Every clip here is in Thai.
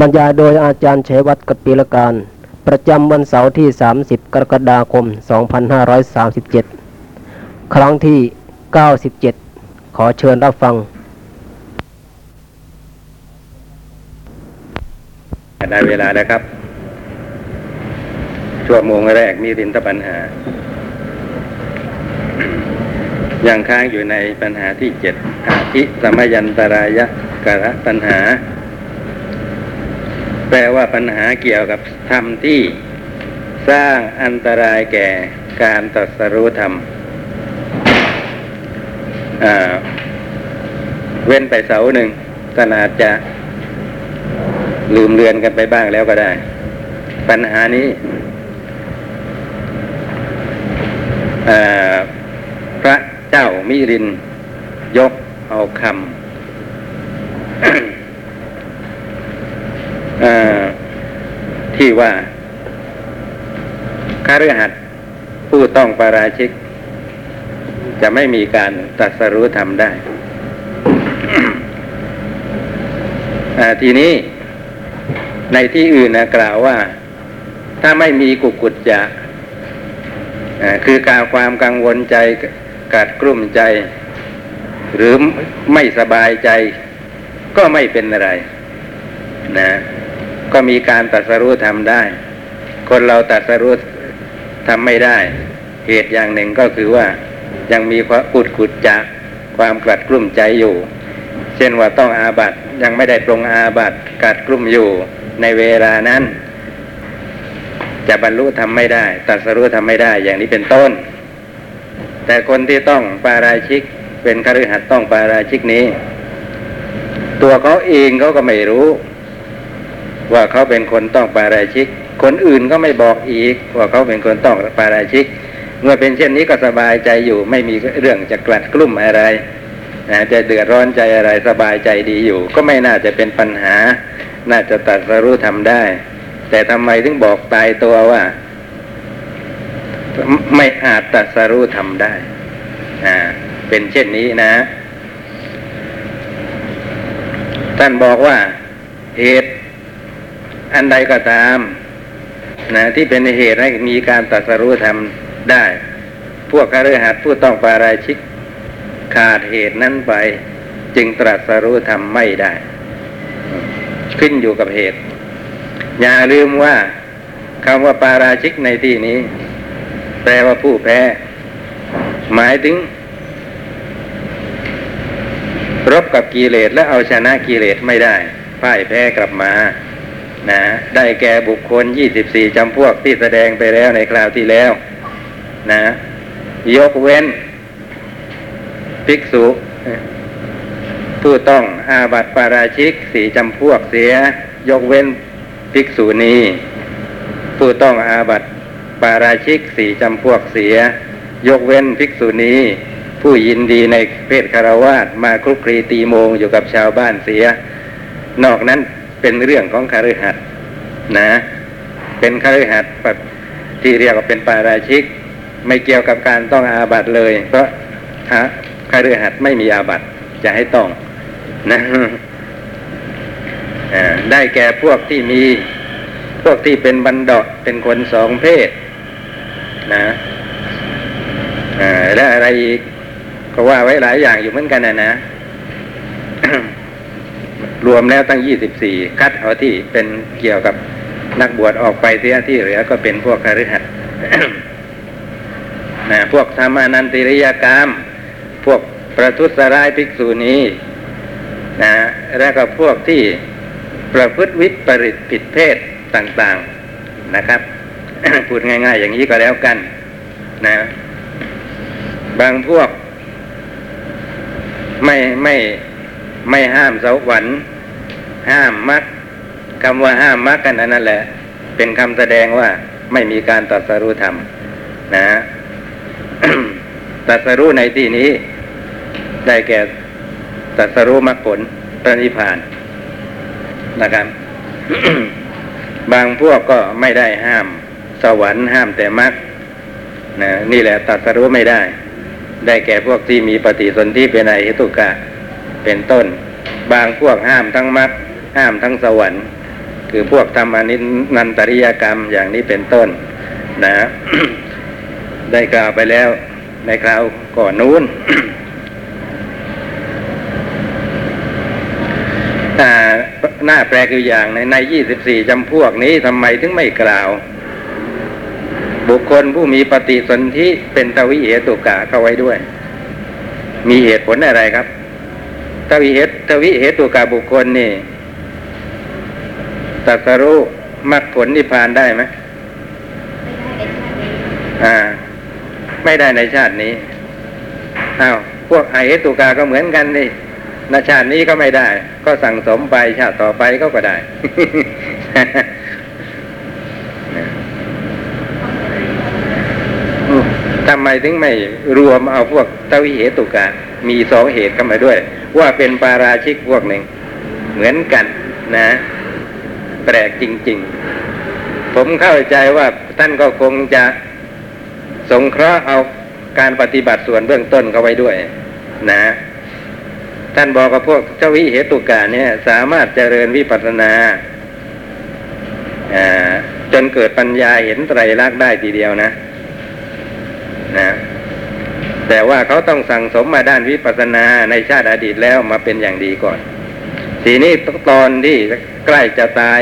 บรรยายโดยอาจารย์เฉวัตกปีลการ ประจำวันเสาร์ที่ 30 กรกฎาคม 2537 ครั้งที่ 97 ขอเชิญรับฟังได้เวลาแล้วครับ ชั่วโมงแรกมีรินทปัญหา ยังค้างอยู่ในปัญหาที่เจ็ดอาทิสมยันตรายะกระปัญหา แปลว่าปัญหาเกี่ยวกับธรรมที่สร้างอันตรายแก่การตรัสรู้ธรรมเว้นไปเสาหนึ่งก็อาจจะลืมเลือนกันไปบ้างแล้วก็ได้ ปัญหานี้พระเจ้ามิรินยกเอาคำ ที่ว่าคฤหัสถ์ผู้ต้องปาราชิก จะไม่มีการตรัสรู้ธรรมได้ทีนี้ในที่อื่นนะกล่าวว่า ถ้าไม่มีกุกุจจะคือการความกังวลใจกัดกลุ่มใจ หรือไม่สบายใจ ก็ไม่เป็นอะไร นะ ก็มีการตัดสรู้ทำได้ คนเราตัดสรู้ทำไม่ได้ เหตุอย่างหนึ่งก็คือว่ายังมีความกุดกุดจะความกลัดกลุ่มใจอยู่ เช่นว่าต้องอาบัตยังไม่ได้ปรงอาบัตกัดกลุ่มอยู่ในเวลานั้น จะบรรลุทำไม่ได้ ตัดสรู้ทำไม่ได้อย่างนี้เป็นต้น แต่คนที่ต้องปาราชิก เป็นคฤหัสถ์ต้องปาราชิกนี้ ตัวเขาเองเขาก็ไม่รู้ ว่าเขาเป็นคนต้องปาราชิก คนอื่นก็ไม่บอกอีก ว่าเขาเป็นคนต้องปาราชิก เมื่อเป็นเช่นนี้ก็สบายใจอยู่ ไม่มีเรื่องจะกลัดกลุ่มอะไรนะจะเดือดร้อนใจอะไรสบายใจดีอยู่ ก็ไม่น่าจะเป็นปัญหา น่าจะตัดสรู้ทำได้ แต่ทำไมถึงบอกตายตัวว่า ไม่อาจตัดสรู้ทำได้อ่าเป็นเช่นนี้นะท่านบอกว่าเหตุ อันใดก็ตามนะที่เป็นเหตุให้มีการตัดสรู้ทำได้ พวกคฤหัสถ์ผู้ต้องปาราชิกขาดเหตุนั้นไป จึงตรัสรู้ทำไม่ได้ ขึ้นอยู่กับเหตุ อย่าลืมว่าคำว่าปาราชิกในที่นี้ แปลว่าผู้แพ้ หมายถึง รบกับกิเลสและเอาชนะกิเลสไม่ได้พ่ายแพ้กลับมา นะได้แก่บุคคล 24จำพวกที่แสดงไปแล้วในคราวที่แล้ว นะ ยกเว้น ภิกษุ ผู้ต้องอาบัติปาราชิกสี่จำพวกเสีย ยกเว้นภิกษุณีผู้ต้องอาบัติปาราชิกสี่จำพวกเสีย ยกเว้นภิกษุณีผู้ยินดีในเพศคารวาสมาคลุกคลีตีโมงอยู่กับชาวบ้านเสีย นอกนั้น เป็นเรื่องของคาฤหัสนะ เป็นคาฤหัสถ์แบบที่เรียกว่าเป็นปาราชิก ไม่เกี่ยวกับการต้องอาบัตเลย เพราะฮะคาฤหัสไม่มีอาบัตจะให้ต้องนะได้แก่พวกที่มีพวกที่เป็นบันดาเป็นคนสองเพศ นะและอะไรอีกก็ว่าไว้หลายอย่างอยู่เหมือนกันนะนะ รวมแล้วตั้งยี่สิบสี่คัดเอาที่เป็นเกี่ยวกับนักบวชออกไปเสียที่เหลือก็เป็นพวกคฤหัสถ์นะพวกธรรมานันติริยกรรม พวกประทุษร้ายภิกษุนี้นะแล้วก็พวกที่ประพฤติวิปริตผิดเพศต่างๆนะครับ พูดง่าย ๆ อย่างนี้ก็แล้วกัน นะ บางพวกไม่ไม่ ไม่ห้ามสวรรค์ ห้ามมรรคคำว่าห้ามมรรคกันนั่นแหละ เป็นคำแสดงว่าไม่มีการตรัสรู้ธรรม นะตรัสรู้ในที่นี้ ได้แก่ตรัสรู้มรรคผลพระนิพพานนะครับ บางพวกก็ไม่ได้ห้าม สวรรค์ห้ามแต่มรรคนะนี่แหละตรัสรู้ไม่ได้ ได้แก่พวกที่มีปฏิสนธิเป็นไอเหตุกะ เป็นต้น บางพวกห้ามทั้งมรรคห้ามทั้งสวรรค์ คือพวกทำอนินันตริยกรรมอย่างนี้เป็นต้น นะได้กล่าวไปแล้วในคราวก่อนนู้นหน้าแปลคืออย่างในใน24จำพวกนี้ทำไมถึงไม่กล่าว บุคคลผู้มีปฏิสนธิเป็นตวิเหตุกะเข้าไว้ด้วย มีเหตุผลอะไรครับ ตวิเหตุตวิเหตุกะบุคคลนี่ตรัสรู้มรรคผลนิพพานได้ไหมอ่า ไม่ได้ในชาตินี้อ้าวพวกไอเหตุกาก็เหมือนกันนี่ในชาตินี้ก็ไม่ได้ ก็สั่งสมไปชาติต่อไปก็ก็ได้ทำไมถึงไม่รวมเอาพวกตวิเหตุกะมีสองเหตุเข้ามาด้วย ว่าเป็นปาราชิกพวกหนึ่ง เหมือนกันนะ แปลกจริง ๆ ผมเข้าใจว่าท่านก็คงจะสงเคราะห์เอาการปฏิบัติส่วนเบื้องต้นเข้าไว้ด้วย นะ ท่านบอกกับพวกเจ้าวิเหตุกาเนี่ย สามารถเจริญวิปัสสนาจนเกิดปัญญาเห็นไตรลักษณ์ได้ทีเดียวนะ นะ แต่ว่าเขาต้องสั่งสมมาด้านวิปัสสนาในชาติอดีตแล้วมาเป็นอย่างดีก่อน ทีนี้ตอนที่ใกล้จะตาย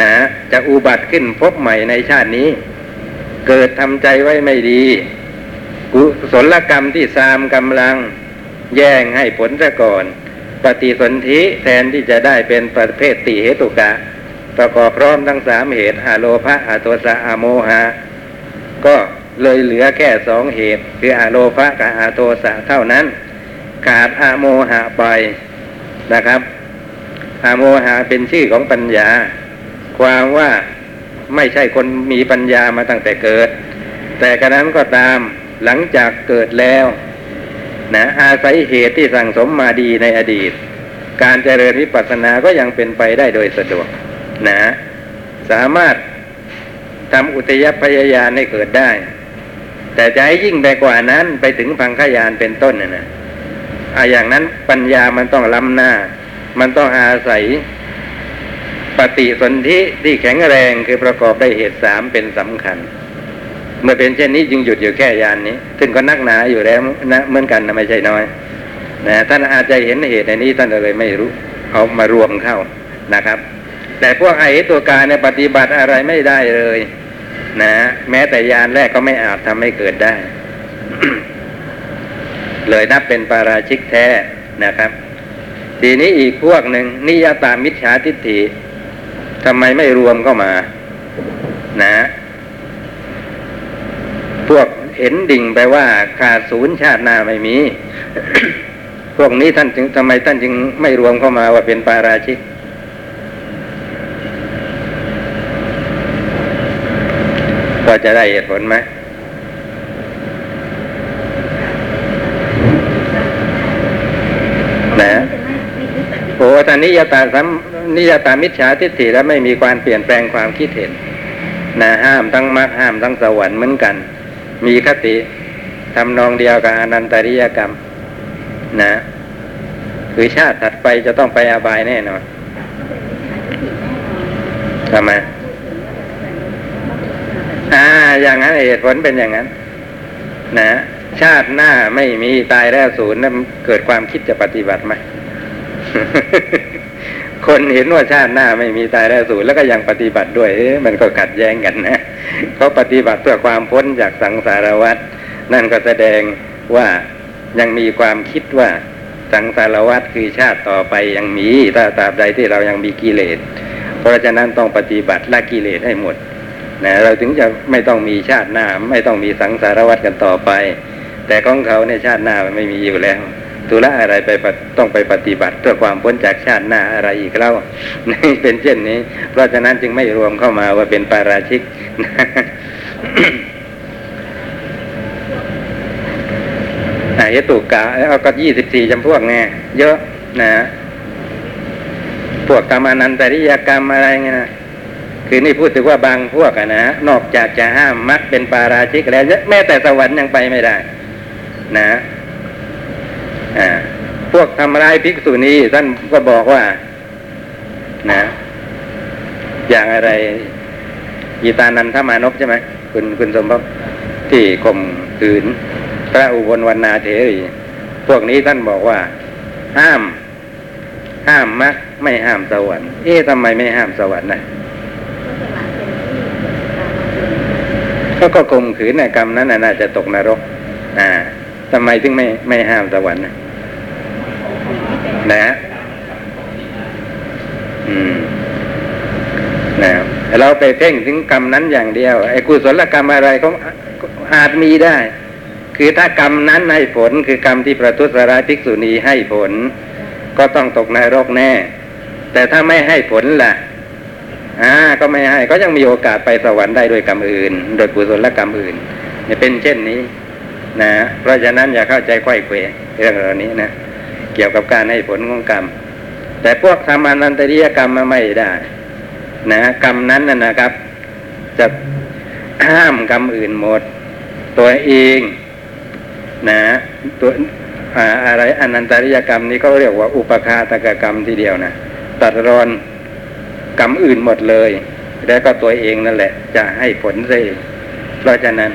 นะจะอุบัติขึ้นพบใหม่ในชาตินี้ เกิดทำใจไว้ไม่ดี กุศลกรรมที่ซามกำลังแย่งให้ผลซะก่อน ปฏิสนธิแทนที่จะได้เป็นประเภทติเหตุกะ ประกอบพร้อมทั้งสามเหตุอาโลภะอาโทสะอาโมหะก็ เลยเหลือแค่สองเหตุ คืออาโลภะกับอาโทสะเท่านั้น ขาดอาโมหะไปนะครับ อาโมหะเป็นชื่อของปัญญา ความว่าไม่ใช่คนมีปัญญามาตั้งแต่เกิด แต่กระนั้นก็ตามหลังจากเกิดแล้วนะอาศัยเหตุที่สั่งสมมาดีในอดีต การเจริญวิปัสสนาก็ยังเป็นไปได้โดยสะดวกนะสามารถทำอุตยพยายานให้เกิดได้ แต่จะให้ยิ่งไปกว่านั้นไปถึงพังขยานเป็นต้นนะนะอะอย่างนั้นปัญญามันต้องล้ำหน้า มันต้องอาศัย ปฏิสนธิที่แข็งแรงคือประกอบได้เหตุสามเป็นสำคัญ เมื่อเป็นเช่นนี้จึงหยุดอยู่แค่ยานนี้ซึ่งก็นักหนาอยู่แล้วนะเหมือนกันนะไม่ใช่น้อยนะท่านอาจจะเห็นเหตุในนี้ท่านเลยไม่รู้ เอามารวมเข้านะครับ แต่พวกไอ้ตัวการในปฏิบัติอะไรไม่ได้เลย นะ แม้แต่ยานแรกก็ไม่อาจทำให้เกิดได้ เลยนับเป็นปาราชิกแท้นะครับ ทีนี้อีกพวกหนึ่งนิยตามิจฉาทิฏฐิทำไมไม่รวมเข้ามา นะ พวกเห็นดิ่งไปว่าขาดศูนย์ชาติหน้าไม่มี พวกนี้ท่านจึงทำไมท่านจึงไม่รวมเข้ามาว่าเป็นปาราชิก ก็จะได้เหตุผลไหมนะโอ้ท่านนิยตาสัมนิยตามิจฉาทิฏฐิแล้วไม่มีความเปลี่ยนแปลงความคิดเห็นนะห้ามทั้งมรรคห้ามทั้งสวรรค์เหมือนกัน มีคติทำนองเดียวกับอนันตริยกรรม นะ คือชาติถัดไปจะต้องไปอบายแน่นอนทำไม อ่าอย่างนั้นเหตุผลเป็นอย่างนั้น นะชาติหน้าไม่มีตายแล้วศูนย์นั้นเกิดความคิดจะปฏิบัติไหมคนเห็นว่าชาติหน้าไม่มีตายแล้วศูนย์แล้วก็ยังปฏิบัติด้วยมันก็ขัดแย้งกันนะเขาปฏิบัติเพื่อความพ้นจากสังสารวัฏนั่นก็แสดงว่ายังมีความคิดว่าสังสารวัฏคือชาติต่อไปยังมีถ้าตราบใดที่เรายังมีกิเลส เพราะฉะนั้นต้องปฏิบัติละกิเลสให้หมด นะเราถึงจะไม่ต้องมีชาติหน้า ไม่ต้องมีสังสารวัฏกันต่อไป แต่ของเขาในชาติหน้ามันไม่มีอยู่แล้วธุระอะไรไปต้องไปปฏิบัติเพื่อความพ้นจากชาติหน้าอะไรอีกเล่าเป็นเช่นนี้ เพราะฉะนั้นจึงไม่รวมเข้ามาว่าเป็นปาราชิกอายตุกะเอาก็ยี่สิบสี่จำพวกไงเยอะนะ พวกกรรมอนันตริยกรรมอะไรเงี้ยนะ คือนี่พูดถึงว่าบางพวกอะนะนอกจากจะห้ามมักเป็นปาราชิกแล้วแม้แต่สวรรค์ยังไปไม่ได้ นะอ่าพวกทำร้ายภิกษุณีท่านก็บอกว่า นะ อย่างอะไรกีตานันทมานพใช่ไหมคุณคุณสมภพที่ข่มขืนพระอุบลวรรณาเถรีพวกนี้ท่านบอกว่า ห้าม ห้ามมรรคไม่ห้ามสวรรค์เอ๊ะทำไมไม่ห้ามสวรรค์นะ ก็ก็ข่มขืนในกรรมนั้นน่าจะตกนรก อ่าทำไมถึงไม่ไม่ห้ามสวรรค์นะนะอืมนะเราไปเพ่งถึงกรรมนั้นอย่างเดียวไอ้กุศลกรรมอะไรเขาอาจมีได้ คือถ้ากรรมนั้นให้ผลคือกรรมที่ประทุษร้ายภิกษุณีให้ผล ก็ต้องตกนรกแน่ แต่ถ้าไม่ให้ผลล่ะ อ่าก็ไม่ให้ก็ยังมีโอกาสไปสวรรค์ได้โดยกรรมอื่น โดยกุศลกรรมอื่นเนี่ยเป็นเช่นนี้ นะ เพราะฉะนั้นอย่าเข้าใจไขว้เขวเรื่องเหล่านี้นะเกี่ยวกับการให้ผลของกรรม แต่พวกทำอนันตริยกรรมมาไม่ได้ นะกรรมนั้นนะนะครับ จะห้ามกรรมอื่นหมด ตัวเอง นะตัวอะไรอนันตริยกรรมนี้ก็เรียกว่าอุปคาตกกรรมทีเดียวนะตัดรอน กรรมอื่นหมดเลย แล้วก็ตัวเองนั่นแหละ จะให้ผลสิเพราะฉะนั้น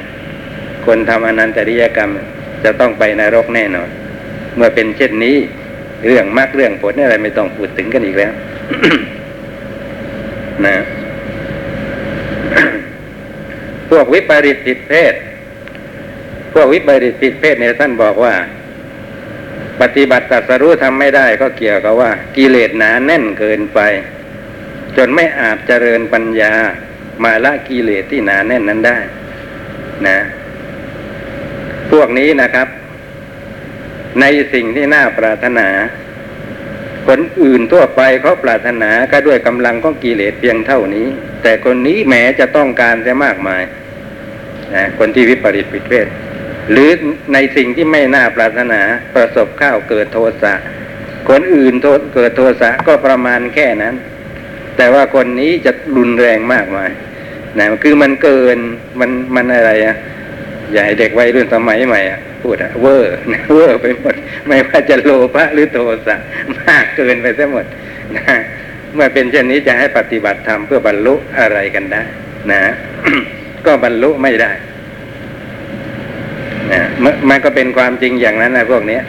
คนทำอนันตริยกรรมจะต้องไปนรกแน่นอน เมื่อเป็นเช่นนี้ เรื่องมรรคเรื่องผลอะไรไม่ต้องพูดถึงกันอีกแล้ว นะ พวกวิปริตผิดเพศ พวกวิปริตผิดเพศเนี่ยท่านบอกว่า ปฏิบัติตรัสรู้ทำไม่ได้ก็เกี่ยวกับว่า กิเลสหนาแน่นเกินไป จนไม่อาจเจริญปัญญา มาละกิเลสที่หนาแน่นนั้นได้ นะ พวกนี้นะครับ ในสิ่งที่น่าปรารถนา คนอื่นทั่วไปเขาปรารถนาก็ด้วยกำลังของกิเลสเพียงเท่านี้ แต่คนนี้แหมจะต้องการจะมากมายนะคนที่วิปริตผิดเพศหรือในสิ่งที่ไม่น่าปรารถนาประสบข้าวเกิดโทสะคนอื่นโทเกิดโทสะก็ประมาณแค่นั้น แต่ว่าคนนี้จะรุนแรงมากมายนะคือมันเกินมันมันอะไรอะอย่าให้เด็กวัยรุ่นสมัยใหม่อะพูดอะเวอร์นะเวอร์ไปหมด ไม่ว่าจะโลภะหรือโทสะมากเกินไปซะหมดนะเมื่อเป็นเช่นนี้จะให้ปฏิบัติธรรมเพื่อบรรลุอะไรกันได้นะก็บรรลุไม่ได้นะมันก็เป็นความจริงอย่างนั้นนะพวกเนี้ย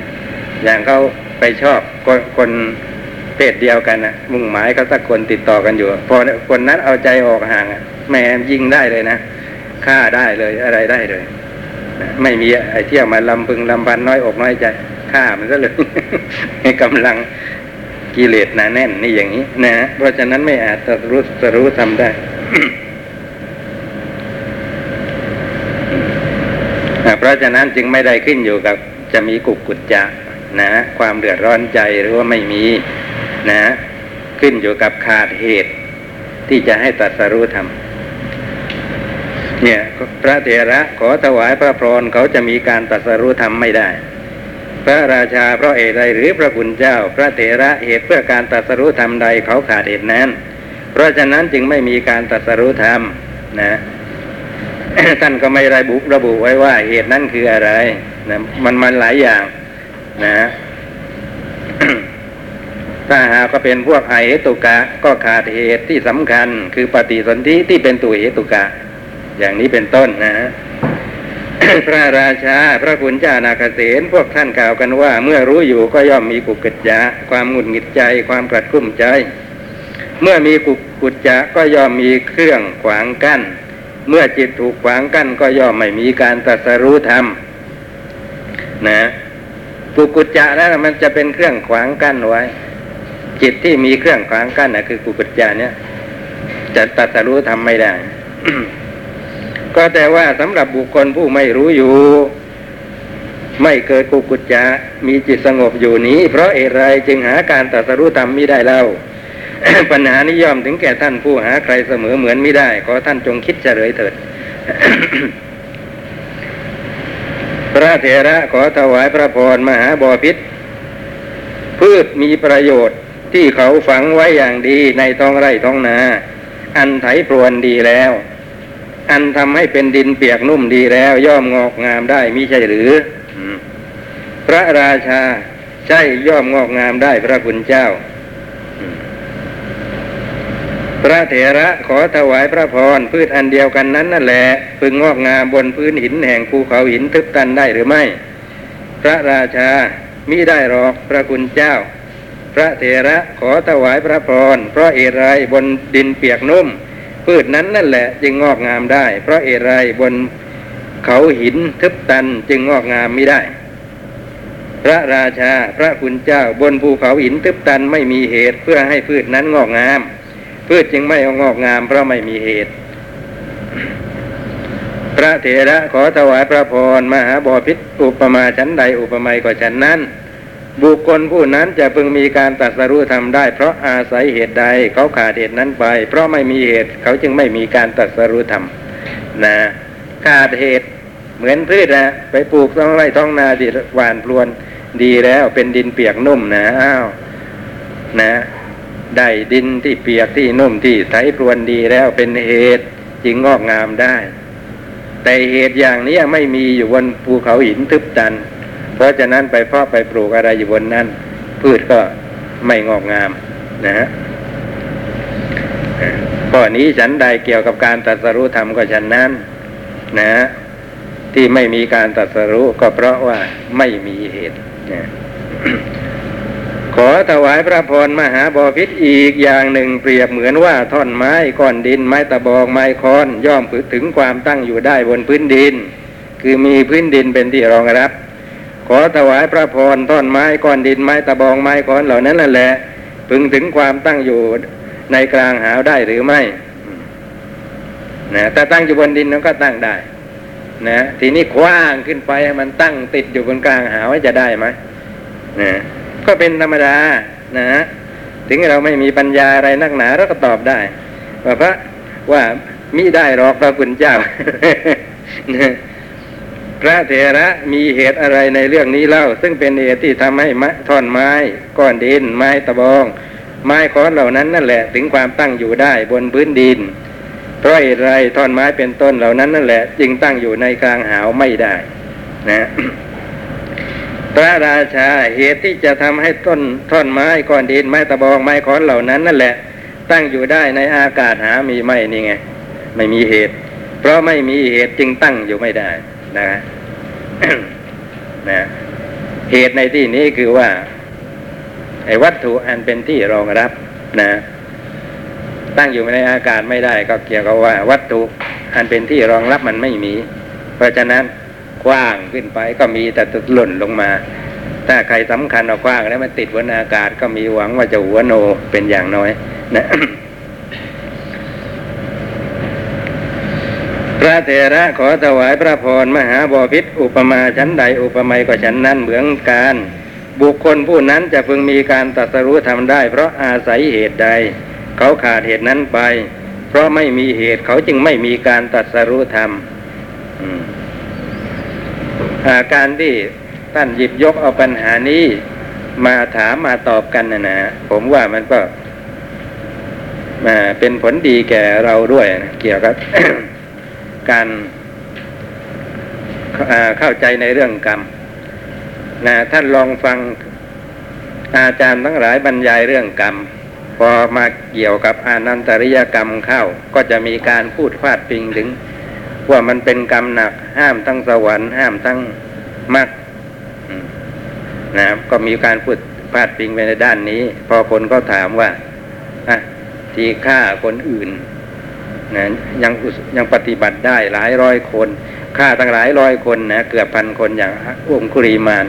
อย่างเขาไปชอบคนคน เพศเดียวกันนะมุ่งหมายเขาสักคนติดต่อกันอยู่ พอคนนั้นเอาใจออกห่างอะแหมยิงได้เลยนะฆ่าได้เลยอะไรได้เลยไม่มีไอ้เที่ยวมาลำพึงลำพันน้อยอกน้อยใจฆ่ามันก็เลยให้กำลังกิเลสหนาแน่นนี่อย่างนี้ นะเพราะฉะนั้นไม่อาจจะรู้จะรู้ทำได้เพราะฉะนั้นจึงไม่ได้ขึ้นอยู่กับจะมีกุกกุจจะนะ ความเดือดร้อนใจหรือว่าไม่มี นะ ขึ้นอยู่กับขาดเหตุที่จะให้ตรัสรู้ธรรมเนี่ยพระเถระขอถวายพระพรเขาจะมีการตรัสรู้ธรรมไม่ได้ พระราชาเพราะเหตุใดหรือพระคุณเจ้า พระเถระเหตุเพื่อการตรัสรู้ธรรมใดเขาขาดเหตุนั้น เพราะฉะนั้นจึงไม่มีการตรัสรู้ธรรมนะท่านก็ไม่ระบุระบุไว้ว่าเหตุนั้นคืออะไรนะมันมันหลายอย่างนะ ถ้าหากก็เป็นพวกไอเหตุกะ ก็ขาดเหตุที่สำคัญ คือปฏิสนธิที่เป็นตัวเหตุกะ อย่างนี้เป็นต้นนะพระราชา พระคุณเจ้านาคเสนพวกท่านกล่าวกันว่า เมื่อรู้อยู่ก็ย่อมมีกุกกิจจะความหงุดหงิดใจ ความกระกุ้มใจ เมื่อมีกุกกุจจะก็ย่อมมีเครื่องขวางกั้น เมื่อจิตถูกขวางกั้นก็ย่อมไม่มีการตรัสรู้ธรรม นะกุกุจจะนั้นมันจะเป็นเครื่องขวางกั้นไว้ จิตที่มีเครื่องขวางกั้นนะคือกุกุจจะเนี่ยจะตรัสรู้ธรรมไม่ได้ ก็แต่ว่าสำหรับบุคคลผู้ไม่รู้อยู่ ไม่เกิดกุกุจจะมีจิตสงบอยู่นี้ เพราะเหตุไรจึงหาการตรัสรู้ธรรมมิได้เล่าปัญหานิยอมถึงแก่ท่านผู้หาใครเสมอเหมือนไม่ได้ขอท่านจงคิดเฉลยเถิด พระเถระขอถวายพระพรมหาบอพิษพืชมีประโยชน์ ที่เขาฝังไว้อย่างดีในท้องไร่ท้องนา อันไถพรวนดีแล้ว อันทำให้เป็นดินเปียกนุ่มดีแล้ว ย่อมงอกงามได้มิใช่หรือพระราชาใช่ย่อมงอกงามได้พระคุณเจ้า พระเถระขอถวายพระพรพืชอันเดียวกันนั้นนั่นแหละพึงงอกงามบนพื้นหินแห่งภูเขาหินทึบตันได้หรือไม่ พระราชามิได้หรอกพระคุณเจ้า ระเถระขอถวายพระพรเพราะเอไรบนดินเปียกนุ่ม พืชนั้นนั่นแหละจึงงอกงามได้ เพราะเอไรบนเขาหินทึบตันจึงงอกงามไม่ได้ พระราชาพระคุณเจ้าบนภูเขาหินทึบตันไม่มีเหตุเพื่อให้พืชนั้นงอกงาม พืชจึงไม่งอกงามเพราะไม่มีเหตุ พระเถระขอถวายพระพรมหาบอพิษอุปมาชั้นใดอุปไมยก็ฉันนั้น บุคคลผู้นั้นจะพึงมีการตรัสรู้ทำได้ เพราะอาศัยเหตุใดเขาขาดเหตุนั้นไป เพราะไม่มีเหตุเขาจึงไม่มีการตรัสรู้ทำนะขาดเหตุเหมือนพืชนะไปปลูกท้องไร่ท้องนาดิหวานพลวนดีแล้วเป็นดินเปียกนุ่มนะอ้าวนะได้ดินที่เปียกที่นุ่มที่ไถพรวนดีแล้วเป็นเหตุจึงงอกงามได้ แต่เหตุอย่างนี้ไม่มีอยู่บนภูเขาหินทึบตัน เพราะฉะนั้นไปเพาะไปปลูกอะไรอยู่บนนั้น พืชก็ไม่งอกงามนะฮะข้อนี้ฉันใดเกี่ยวกับการตรัสรู้ธรรมก็ฉันนั้นนะฮะที่ไม่มีการตรัสรู้ก็เพราะว่าไม่มีเหตุนะขอถวายพระพรมหาบอพิษอีกอย่างหนึ่งเปรียบเหมือนว่าท่อนไม้ก้อนดินไม้ตะบองไม้คอนย่อมถึงความตั้งอยู่ได้บนพื้นดิน คือมีพื้นดินเป็นที่รองรับ ขอถวายพระพรท่อนไม้ก้อนดินไม้ตะบองไม้คอนเหล่านั้นนั่นแหละ พึงถึงความตั้งอยู่ในกลางหาวได้หรือไม่นะถ้าตั้งอยู่บนดินนั้นก็ตั้งได้ นะทีนี้คว้างขึ้นไปให้มันตั้งติดอยู่บนกลางหาวจะได้ไหมนะก็เป็นธรรมดานะถึงเราไม่มีปัญญาอะไรนักหนาเราก็ตอบได้ว่าพระว่ามิได้หรอกพระคุณเจ้า พระเถระมีเหตุอะไรในเรื่องนี้เล่า ซึ่งเป็นเหตุที่ทำให้ไม้ท่อนไม้ ก้อนดิน ไม้ตะบอง ไม้ค้อนเหล่านั้นนั่นแหละถึงความตั้งอยู่ได้บนพื้นดิน เพราะเหตุไรท่อนไม้เป็นต้นเหล่านั้นนั่นแหละจึงตั้งอยู่ในกลางหาวไม่ได้ นะพระราชาเหตุที่จะทำให้ต้นท่อนไม้ก้อนดินไม้ตะบองไม้ค้อนเหล่านั้นนั่นแหละ ตั้งอยู่ได้ในอากาศหามีไม่นี่ไง ไม่มีเหตุ เพราะไม่มีเหตุจึงตั้งอยู่ไม่ได้ นะนะเหตุในที่นี้คือว่า ไอ้วัตถุอันเป็นที่รองรับนะ ตั้งอยู่ในอากาศไม่ได้ ก็เกี่ยวกับว่า วัตถุอันเป็นที่รองรับมันไม่มี เพราะฉะนั้นกว้างขึ้นไปก็มีแต่หล่นลงมา ถ้าใครสำคัญเอากว้างแล้วมันติดบนอากาศก็มีหวังว่าจะหัวโนเป็นอย่างน้อย นะ ระเถระขอถวายพระพรมหาบอพิษอุปมาชั้นใดอุปไมยก็ชั้นนั้นเหมือนกันบุคคลผู้นั้นจะพึงมีการตรัสรู้ทำได้ เพราะอาศัยเหตุใด เขาขาดเหตุนั้นไป เพราะไม่มีเหตุเขาจึงไม่มีการตรัสรู้ธรรมอาการที่ท่านหยิบยกเอาปัญหานี้ มาถามมาตอบกันนะนะผมว่ามันก็อ่าเป็นผลดีแก่เราด้วยนะเกี่ยวกับ การเข้าใจในเรื่องกรรมนะท่านลองฟังอาจารย์ทั้งหลายบรรยายเรื่องกรรม พอมาเกี่ยวกับอานันตริยกรรมเข้า ก็จะมีการพูดพาดพิงถึง ว่ามันเป็นกรรมหนักห้ามทั้งสวรรค์ห้ามทั้งมรรคนะครับก็มีการพูดพาดพิงไปในด้านนี้ พอคนก็ถามว่าอะที่ฆ่าคนอื่น นะยังยังปฏิบัติได้หลายร้อยคนฆ่าตั้งหลายร้อยคนนะเกือบพันคนอย่างองคุริมาน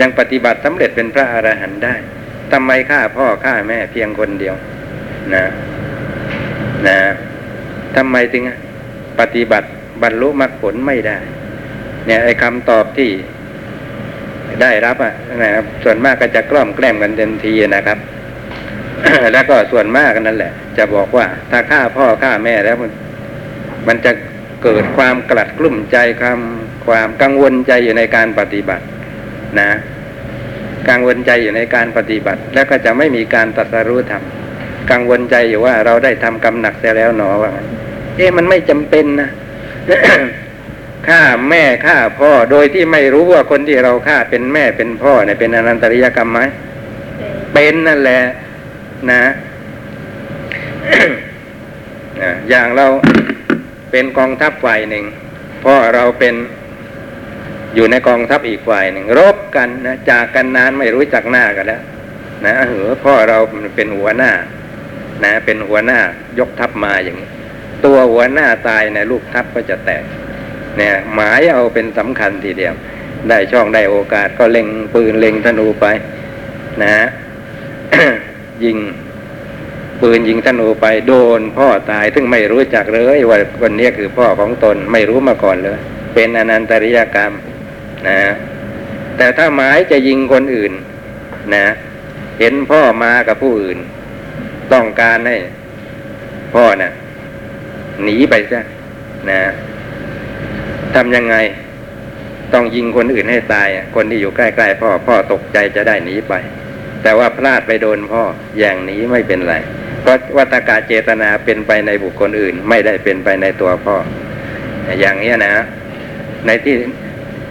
ยังปฏิบัติสำเร็จเป็นพระอรหันต์ได้ทำไมฆ่าพ่อฆ่าแม่เพียงคนเดียวนะนะทำไมถึงปฏิบัติบรรลุมรรคผลไม่ได้ เนี่ยไอ้คำตอบที่ได้รับอะนะครับส่วนมากก็จะกล้อมแกล้มกันเต็มทีนะครับ แล้วก็ส่วนมากนั่นแหละ จะบอกว่าถ้าฆ่าพ่อฆ่าแม่แล้วมันมันจะเกิดความกลัดกลุ้มใจความความกังวลใจอยู่ในการปฏิบัติ นะกังวลใจอยู่ในการปฏิบัติ แล้วก็จะไม่มีการตรัสรู้ธรรมกังวลใจอยู่ว่าเราได้ทำกรรมหนักเสียแล้วหนอว่างั้นเอ๊ะมันไม่จำเป็นนะฆ่าแม่ฆ่าพ่อโดยที่ไม่รู้ว่าคนที่เราฆ่าเป็นแม่เป็นพ่อเนี่ยเป็นอนันตริยกรรมไหมเป็นนั่นแหละ นะอย่างเราเป็นกองทัพฝ่ายหนึ่งพ่อเราเป็นอยู่ในกองทัพอีกฝ่ายหนึ่งรบกันนะจากกันนานไม่รู้จักหน้ากันแล้วนะเหอพ่อเราเป็นหัวหน้า นะ เป็นหัวหน้ายกทัพมาอย่างนี้ ตัวหัวหน้าตายในะลูกทัพก็จะแตก เนี่ย หมายเอาเป็นสำคัญทีเดียว ได้ช่องได้โอกาสก็เล็งปืนเล็งธนูไป นะ ยิงปืนยิงธนูไปโดนพ่อตายซึ่งไม่รู้จักเลยว่าคนนี้คือพ่อของตนไม่รู้มาก่อนเลย เป็นอนันตริยกรรมนะ แต่ถ้าหมายจะยิงคนอื่น นะ เห็นพ่อมากับผู้อื่น ต้องการให้ พ่อนะ่ะ หนีไปซะนะทำยังไง ต้องยิงคนอื่นให้ตายคนที่อยู่ใกล้ๆพ่อพ่อตกใจจะได้หนีไป แต่ว่าพลาดไปโดนพ่ออย่างนี้ไม่เป็นไร เพราะวัตกาเจตนาเป็นไปในบุคคลอื่น ไม่ได้เป็นไปในตัวพ่อ อย่างนี้นะ ในที่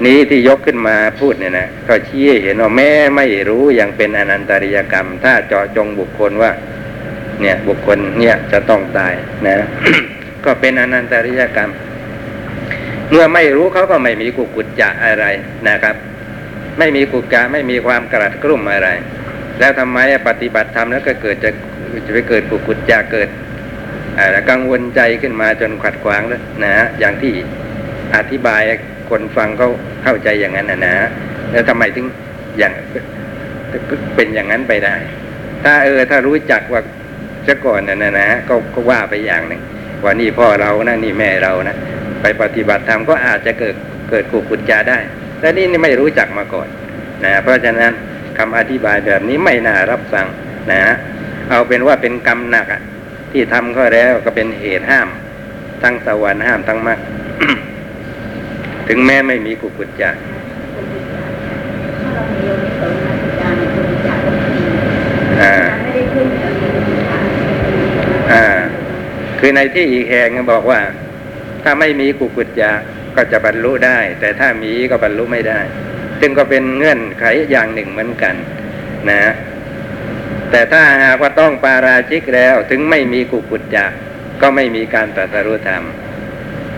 นี้ที่ยกขึ้นมาพูดเนี่ยนะก็ชี้เห็นว่าแม่ไม่รู้อย่างเป็นอนันตริยกรรม ถ้าเจาะจงบุคคลว่า เนี่ยบุคคลเนี่ยจะต้องตายนะ ก็เป็นอนันตริยกรรม เมื่อไม่รู้เขาก็ไม่มีกุกุจจะอะไรนะครับ ไม่มีกุกกะไม่มีความกระดกรุ่มอะไร แล้วทำไมปฏิบัติธรรมแล้วก็เกิดจะจะไปเกิดกุกุจจะเกิดกังวลใจขึ้นมาจนขัดขวางแล้วนะฮะอย่างที่อธิบายคนฟังเขาเข้าใจอย่างนั้นนะนะแล้วทำไมถึงอย่างเป็นอย่างนั้นไปได้ ถ้าเออถ้ารู้จักว่าจะก่อนนะนะนะก็ก็ว่าไปอย่างหนึ่งว่านี่พ่อเรานะนี่แม่เรานะไปปฏิบัติธรรมก็อาจจะเกิดเกิดกุกุจจาได้แต่นี่ไม่รู้จักมาก่อนนะเพราะฉะนั้น คำอธิบายแบบนี้ไม่น่ารับฟังนะเอาเป็นว่าเป็นกรรมหนักอะที่ทำก็แล้วก็เป็นเหตุห้าม ทั้งสวรรค์ห้ามทั้งมรรคถึงแม้ไม่มีกุกุจจะอ่าอ่า คือในที่อีกแห่งบอกว่า ถ้าไม่มีกุกุจจะก็จะบรรลุได้ แต่ถ้ามีก็บรรลุไม่ได้ ซึ่งก็เป็นเงื่อนไขอย่างหนึ่งเหมือนกัน นะ แต่ถ้าหากว่าต้องปาราชิกแล้วถึงไม่มีกุกุจจะก็ไม่มีการตรัสรู้ธรรม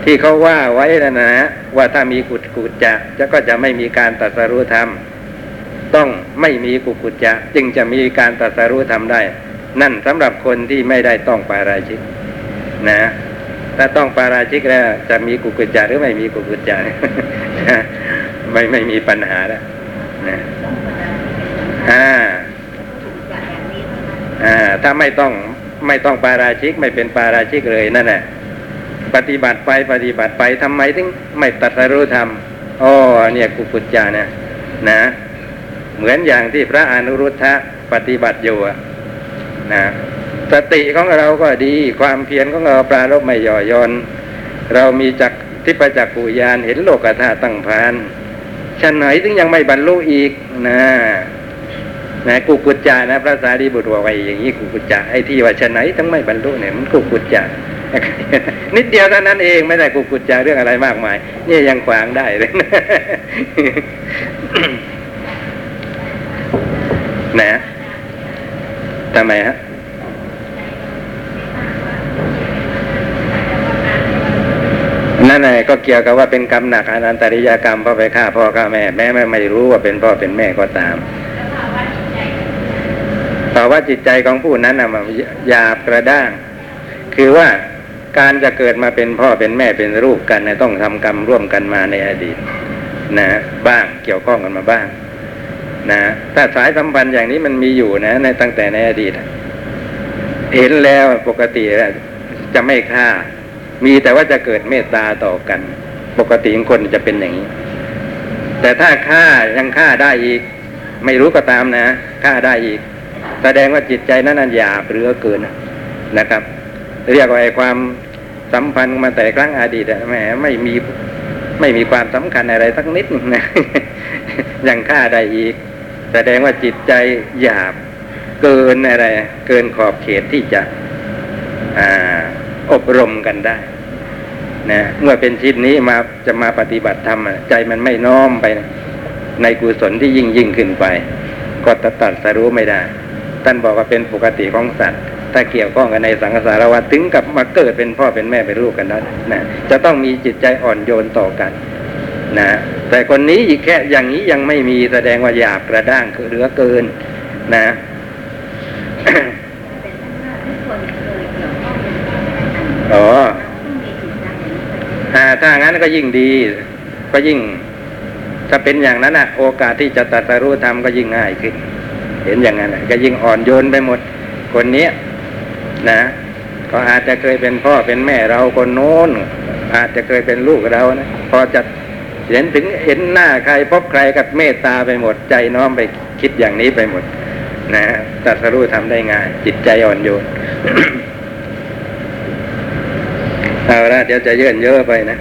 ที่เขาว่าไว้นะนะว่าถ้ามีกุกุจจะจะก็จะไม่มีการตรัสรู้ธรรม ต้องไม่มีกุกุจจะจึงจะมีการตรัสรู้ธรรมได้ นั่นสำหรับคนที่ไม่ได้ต้องปาราชิก นะถ้าต้องปาราชิกแล้วจะมีกุกุจจะหรือไม่มีกุกุจจะ ไม่ไม่มีปัญหาแล้วนะอ่าอ่าถ้าไม่ต้องไม่ต้องปาราชิกไม่เป็นปาราชิกเลยนั่นแหละปฏิบัติไปปฏิบัติไปทำไมถึงไม่ตัดสรู้ธรรมอ๋อเนี่ยกุกุจจานะนะ เหมือนอย่างที่พระอนุรุทธะปฏิบัติอยู่อะนะสติของเราก็ดีความเพียรของเราปราลบไม่หย่อนยนเรามีจักทิพจักกุยานเห็นโลกธาตุตั้งพาน ฉันไหนถึงยังไม่บรรลุอีกนะนะกุกุจจานะพระสารีบุตรว่าไว้อย่างนี้กุกุจจาไอ้ที่ว่าฉันไหนทั้งไม่บรรลุเนี่ยมันกุกุจจานิดเดียวเท่านั้นเองไม่ได้กุกุจจาเรื่องอะไรมากมาย นี่ยังขวางได้เลยนะนะทำไมฮะ นั่นแหละก็เกี่ยวกับว่าเป็นกรรมหนักอนันตริยกรรมเพราะไปฆ่าพ่อฆ่าแม่แม้ไม่ไม่รู้ว่าเป็นพ่อเป็นแม่ก็ตามแต่ว่าจิตใจของผู้นั้นนะมันหยาบกระด้าง คือว่าการจะเกิดมาเป็นพ่อเป็นแม่เป็นลูกกันนะต้องทำกรรมร่วมกันมาในอดีต นะ บ้างเกี่ยวข้องกันมาบ้าง นะถ้าสายสัมพันธ์อย่างนี้มันมีอยู่นะ ในตั้งแต่ในอดีต เห็นแล้วปกติจะไม่ฆ่า มีแต่ว่าจะเกิดเมตตาต่อกัน ปกติของคนจะเป็นอย่างนี้ แต่ถ้าฆ่ายังฆ่าได้อีก ไม่รู้ก็ตามนะฆ่าได้อีก แสดงว่าจิตใจนั้นหยาบเหลือเกินนะครับ เรียกว่าไอ้ความสัมพันธ์มาแต่ครั้งอดีตอะแหมไม่มีไม่มีความสำคัญอะไรสักนิดนึงนะยังฆ่าได้อีก แสดงว่าจิตใจหยาบเกินอะไร เกินขอบเขตที่จะ อ่า อบรมกันได้นะเมื่อเป็นชิดนี้มาจะมาปฏิบัติธรรมอะใจมันไม่น้อมไปในกุศลที่ยิ่งยิ่งขึ้นไป ก็ตัดตัดสรู้ไม่ได้ ท่านบอกว่าเป็นปกติของสัตว์ ถ้าเกี่ยวข้องกันในสังสารวัฏถึงกับมาเกิดเป็นพ่อเป็นแม่เป็นลูกกันนั้นนะจะต้องมีจิตใจอ่อนโยนต่อกันนะแต่คนนี้อีกแค่อย่างนี้ยังไม่มีแสดงว่าหยาบกระด้างคือเหลือเกินนะ อ๋ออ่าถ้างั้นก็ยิ่งดี ก็ยิ่ง ถ้าเป็นอย่างนั้นอะ โอกาสที่จะตัดสรู้ธรรมก็ยิ่งง่ายขึ้น เห็นอย่างนั้นก็ยิ่งอ่อนโยนไปหมด คนนี้นะก็อาจจะเคยเป็นพ่อเป็นแม่เราคนโน้น อาจจะเคยเป็นลูกเรานะพอจะเห็นถึงเห็นหน้าใครพบใครกับเมตตาไปหมดใจน้อมไปคิดอย่างนี้ไปหมด นะตัดสรู้ทำได้ง่าย จิตใจอ่อนโยน เอาละเดี๋ยวจะเยื่นเยอะไปนะ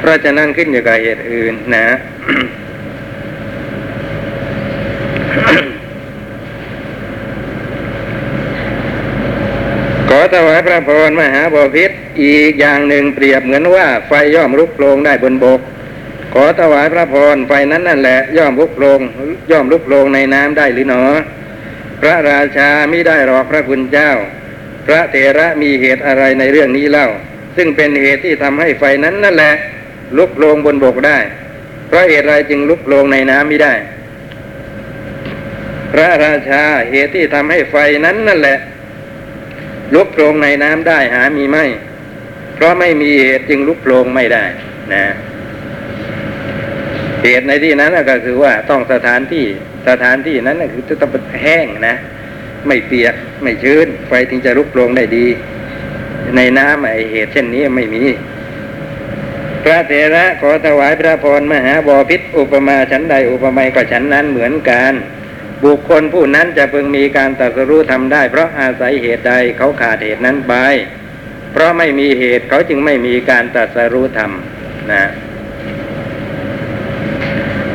เพราะฉะนั้นขึ้นอยู่กับเหตุอื่นนะขอถวายพระพรมหาบพิษอีกอย่างหนึ่งเปรียบเหมือนว่าไฟย่อมลุกโลงได้บนบก ขอถวายพระพรไฟนั้นนั่นแหละย่อมลุกโลงย่อมลุกโลงในน้ำได้หรือหนอ พระราชาไม่ได้หรอกพระคุณเจ้า พระเถระมีเหตุอะไรในเรื่องนี้เล่า ซึ่งเป็นเหตุที่ทำให้ไฟนั้นนั่นแหละ ลุกโลงบนบกได้ เพราะเหตุอะไรจึงลุกโลงในน้ำไม่ได้ พระราชาเหตุที่ทำให้ไฟนั้นนั่นแหละ ลุกโลงในน้ำได้หามีไม่ เพราะไม่มีเหตุจึงลุกโลงไม่ได้นะ เหตุในที่นั้นก็คือว่าต้องสถานที่สถานที่นั้นคือจะต้องแห้งนะ ไม่เปียกไม่ชื้น ไฟถึงจะลุกโผลงได้ดี ในน้ำไอเหตุเช่นนี้ไม่มี พระเถระขอถวายพระพรมหาบอพิษอุปมาฉันใดอุปไมยก็ฉันนั้นเหมือนกันบุคคลผู้นั้นจะพึงมีการตรัสรู้ทำได้ เพราะอาศัยเหตุใดเขาขาดเหตุนั้นไป เพราะไม่มีเหตุเขาจึงไม่มีการตรัสรู้ธรรมนะ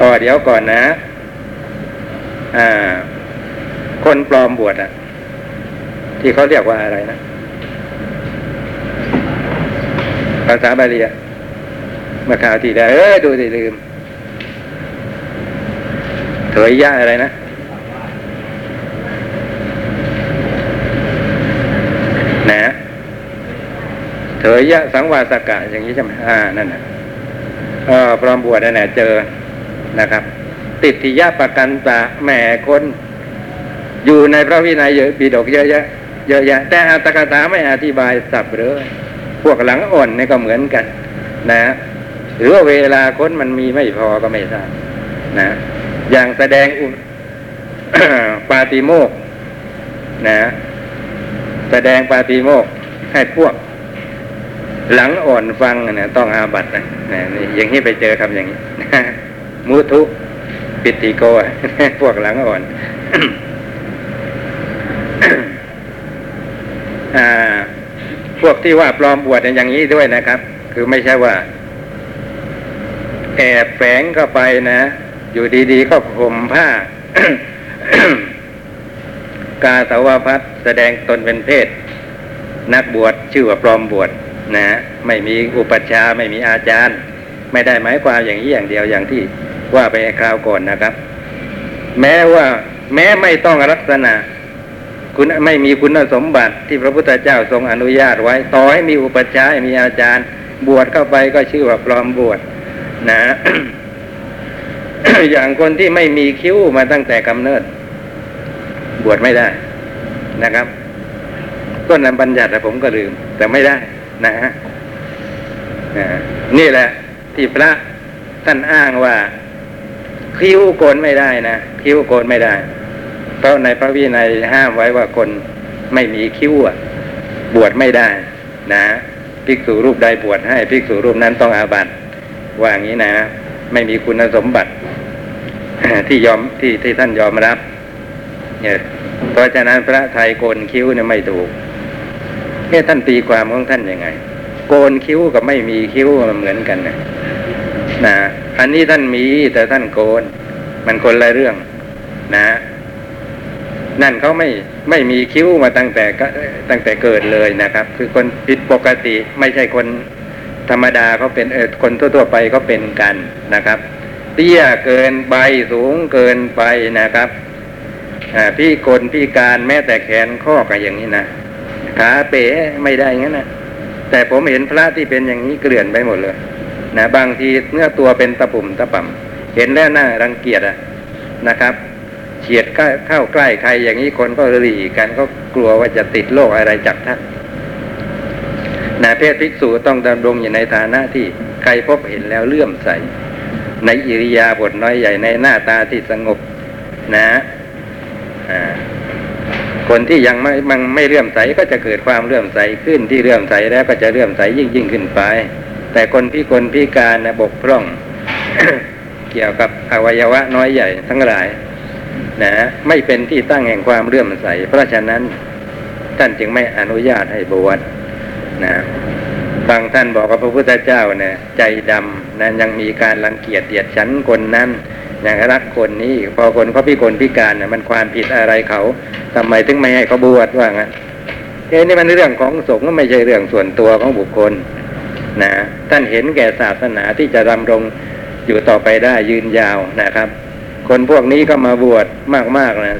อ๋อเดี๋ยวก่อนนะ อ่า คนปลอมบวชอะที่เขาเรียกว่าอะไรนะ ภาษาบาลีอะมื่อข่าวที่ได้เออดูสิลืมเถยยะอะไรนะนะเถยยะสังวาสกะอย่างนี้ใช่ไหมอ่านั่นน่ะเออปลอมบวชนั่นแหละเจอ นะครับ ติดทิยะประกันตะแหมคนอยู่ในพระวินัยเยอะปีดกเยอะแยะเยอะแยะ แต่อัตถกถาไม่อธิบายสับเลยพวกหลังอ่อนนี่ก็เหมือนกัน นะหรือว่าเวลาค้นมันมีไม่พอก็ไม่ทราบนะ อย่างแสดงอุปาติโมกนะ แสดงปาติโมกให้พวก หลังอ่อนฟังเนี่ยต้องอาบัตนะนะนี่อย่างนี้ไปเจอคำอย่างนี้ มุทุปิติโกพวกหลังอ่อนอพวกที่ว่าปลอมบวชเนี่ยอย่างนี้ด้วยนะครับ คือไม่ใช่ว่า แอบแฝงเข้าไปนะ อยู่ดีๆก็ห่มผ้ากาสาวพัดแสดงตนเป็นเพศ นักบวชชื่อว่าปลอมบวชนะ ไม่มีอุปัชฌาย์ไม่มีอาจารย์ ไม่ได้หมายความอย่างนี้อย่างเดียวอย่างที่ ว่าไปคราวก่อนนะครับ แม้ว่า แม้ไม่ต้องลักษณะ คุณไม่มีคุณสมบัติที่พระพุทธเจ้าทรงอนุญาตไว้ ต่อให้มีอุปชายมีอาจารย์ บวชเข้าไปก็ชื่อว่าปลอมบวชนะอย่างคนที่ไม่มีคิ้วมาตั้งแต่กำเนิด บวชไม่ได้นะครับ ต้นนำบัญญัติผมก็ลืม แต่ไม่ได้นะฮะนี่แหละ ที่พระท่านอ้างว่า คิ้วโกนไม่ได้นะคิ้วโกนไม่ได้ เพราะในพระวินัยห้ามไว้ว่าคนไม่มีคิ้วบวชไม่ได้นะภิกษุรูปใดบวชให้ภิกษุรูปนั้นต้องอาบัติว่าอย่างนี้นะ ไม่มีคุณสมบัติที่ยอมที่ที่ท่านยอมรับเนี่ยเพราะฉะนั้นพระไทยโกนคิ้วเนี่ยไม่ถูกเนี่ยท่านตีความของท่านยังไง โกนคิ้วกับไม่มีคิ้วมันเหมือนกันนะ นะอันนี้ท่านมีแต่ท่านโกน มันคนละเรื่อง นะ นั่นเขาไม่ไม่มีคิ้วมาตั้งแต่ตั้งแต่เกิดเลยนะครับ คือคนผิดปกติไม่ใช่คนธรรมดาเขาเป็นเออคนทั่ว ๆ ไปก็เป็นกันนะครับ เตี้ยเกินไปสูงเกินไปนะครับอ่าพี่กลพี่การแม้แต่แขนข้อก็อย่างนี้นะขาเป๋ไม่ได้งั้นนะแต่ผมเห็นพระที่เป็นอย่างนี้เกลื่อนไปหมดเลย นะบางทีเนื้อตัวเป็นตะปุ่มตะป่ำเห็นแล้วน่ารังเกียจอะนะครับเฉียดเข้าใกล้ใครอย่างนี้คนก็หลีกกันก็กลัวว่าจะติดโรคอะไรจากท่านนะเพศภิกษุต้องดำรงอยู่ในฐานะที่ใครพบเห็นแล้วเลื่อมใส ในอิริยาบถน้อยใหญ่ในหน้าตาที่สงบนะอ่าคนที่ยังไม่มันไม่เลื่อมใสก็จะเกิดความเลื่อมใสขึ้นที่เลื่อมใสแล้วก็จะเลื่อมใสยิ่งยิ่งขึ้นไป แต่คนพิกลพิการนะบกพร่อง เกี่ยวกับอวัยวะน้อยใหญ่ทั้งหลายนะไม่เป็นที่ตั้งแห่งความเลื่อมใส เพราะฉะนั้นท่านจึงไม่อนุญาตให้บวชนะบางท่านบอกว่าพระพุทธเจ้าเนี่ยใจดำนั้นยังมีการรังเกียจเดียดฉันคนนั้นอย่างรักคนนี้พอคนเขาพิกลพิการเนี่ยมันความผิดอะไรเขาทำไมถึงไม่ให้เขาบวชว่างั้นเอ้นี่มันเรื่องของสงฆ์ไม่ใช่เรื่องส่วนตัวของบุคคล นะท่านเห็นแก่ศาสนาที่จะดำรงอยู่ต่อไปได้ยืนยาวนะครับ คนพวกนี้ก็มาบวชมากๆนะ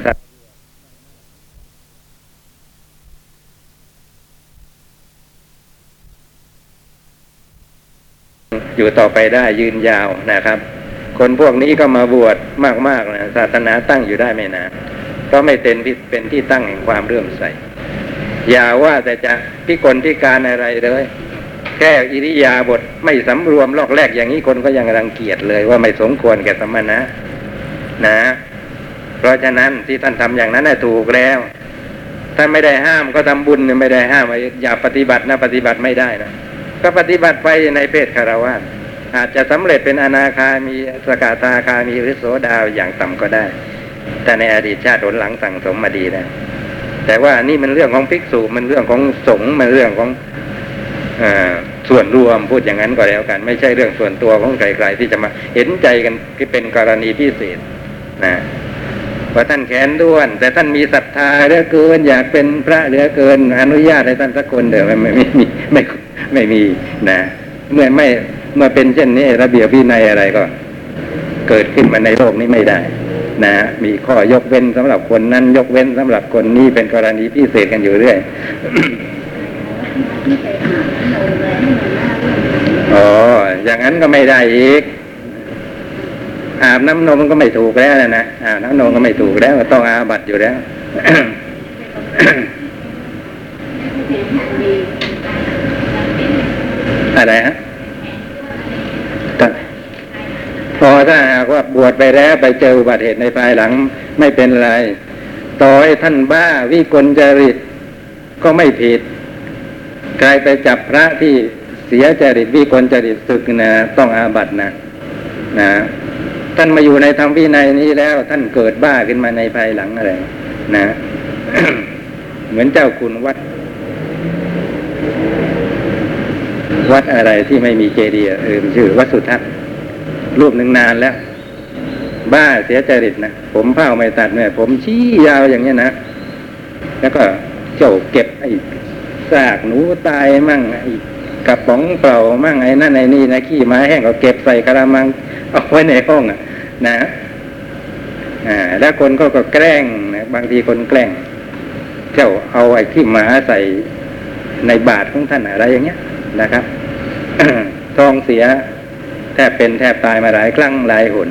อยู่ต่อไปได้ยืนยาวนะครับ คนพวกนี้ก็มาบวชมากๆนะศาสนาตั้งอยู่ได้ไม่นานก็ไม่เป็นเป็นที่ตั้งแห่งความเรื่อมใสอย่าว่าแต่จะพิกลพิการอะไรเลย ค่อิริยาบถไม่สำรวมลอกแรกอย่างนี้คนก็ยังรังเกียจเลยว่าไม่สมควรแก่สมณะนะ เพราะฉะนั้นที่ท่านทำอย่างนั้นน่ะถูกแล้วถ้าไม่ได้ห้ามก็ทำบุญเนี่ยไม่ได้ห้ามว่าอย่าปฏิบัตินะปฏิบัติไม่ได้นะก็ปฏิบัติไปในเพศคารวะอาจจะสำเร็จเป็นอนาคามีสกทาคามีหรือโสดาอย่างต่ำก็ได้ แต่ในอดีตชาติหนหลังสั่งสมมาดีนะแต่ว่านี่มันเรื่องของภิกษุมันเรื่องของสงฆ์มันเรื่องของ ส่วนรวมพูดอย่างนั้นก็แล้วกัน ไม่ใช่เรื่องส่วนตัวของใครๆที่จะมาเห็นใจกันที่เป็นกรณีพิเศษนะว่าท่านแขนด้วน แต่ท่านมีศรัทธาเหลือเกิน อยากเป็นพระเหลือเกิน อนุญาตให้ท่านสักคนเดิมไม่ไม่มีไม่ไม่มีนะเมื่อไม่เมื่อเป็นเช่นนี้ระเบียบวินัยอะไรก็ เกิดขึ้นมาในโลกนี้ไม่ได้ นะมีข้อยกเว้นสำหรับคนนั้น ยกเว้นสำหรับคนนี้เป็นกรณีพิเศษกันอยู่เรื่อย อ๋ออย่างนั้นก็ไม่ได้อีก อาบน้ำนมก็ไม่ถูกแล้วนะอาบน้ำนมก็ไม่ถูกแล้วต้องอาบัตอยู่แล้วอะไรฮะพอถ้าหากว่าบวชไปแล้วไปเจออุบัติเหตุในภายหลังไม่เป็นไร ต่อให้ท่านบ้าวิกลจริตก็ไม่ผิดใครไปจับพระที่ เสียจริตวิกลจริตศึกนะต้องอาบัตนะนะท่านมาอยู่ในธรรมวินัยนี้แล้ว ท่านเกิดบ้าขึ้นมาในภายหลังอะไรนะเหมือนเจ้าคุณวัด วัดอะไรที่ไม่มีเจดีย์เออชื่อวัดสุทัศน์รูปหนึ่งนานแล้ว บ้าเสียจริตนะผมเผ้าไม่ตัดเนี่ยผมชี้ยาวอย่างเนี้ยนะแล้วก็เจ้าเก็บไอ้ซากหนูตายมั่งไอ้ กระป๋องเปล่ามั่งไอ้นั่นไอ้นี่นะขี้ไม้แห้งก็เก็บใส่กระมังเอาไว้ในห้องอะ นะอ่าแล้วคนก็ก็แกล้งนะบางทีคนแกล้ง เจ้าเอาไอ้ขี้หมาใส่ในบาทของท่านอะไรอย่างเงี้ยนะครับทองเสียแทบเป็นแทบตายมาหลายครั้งหลายหน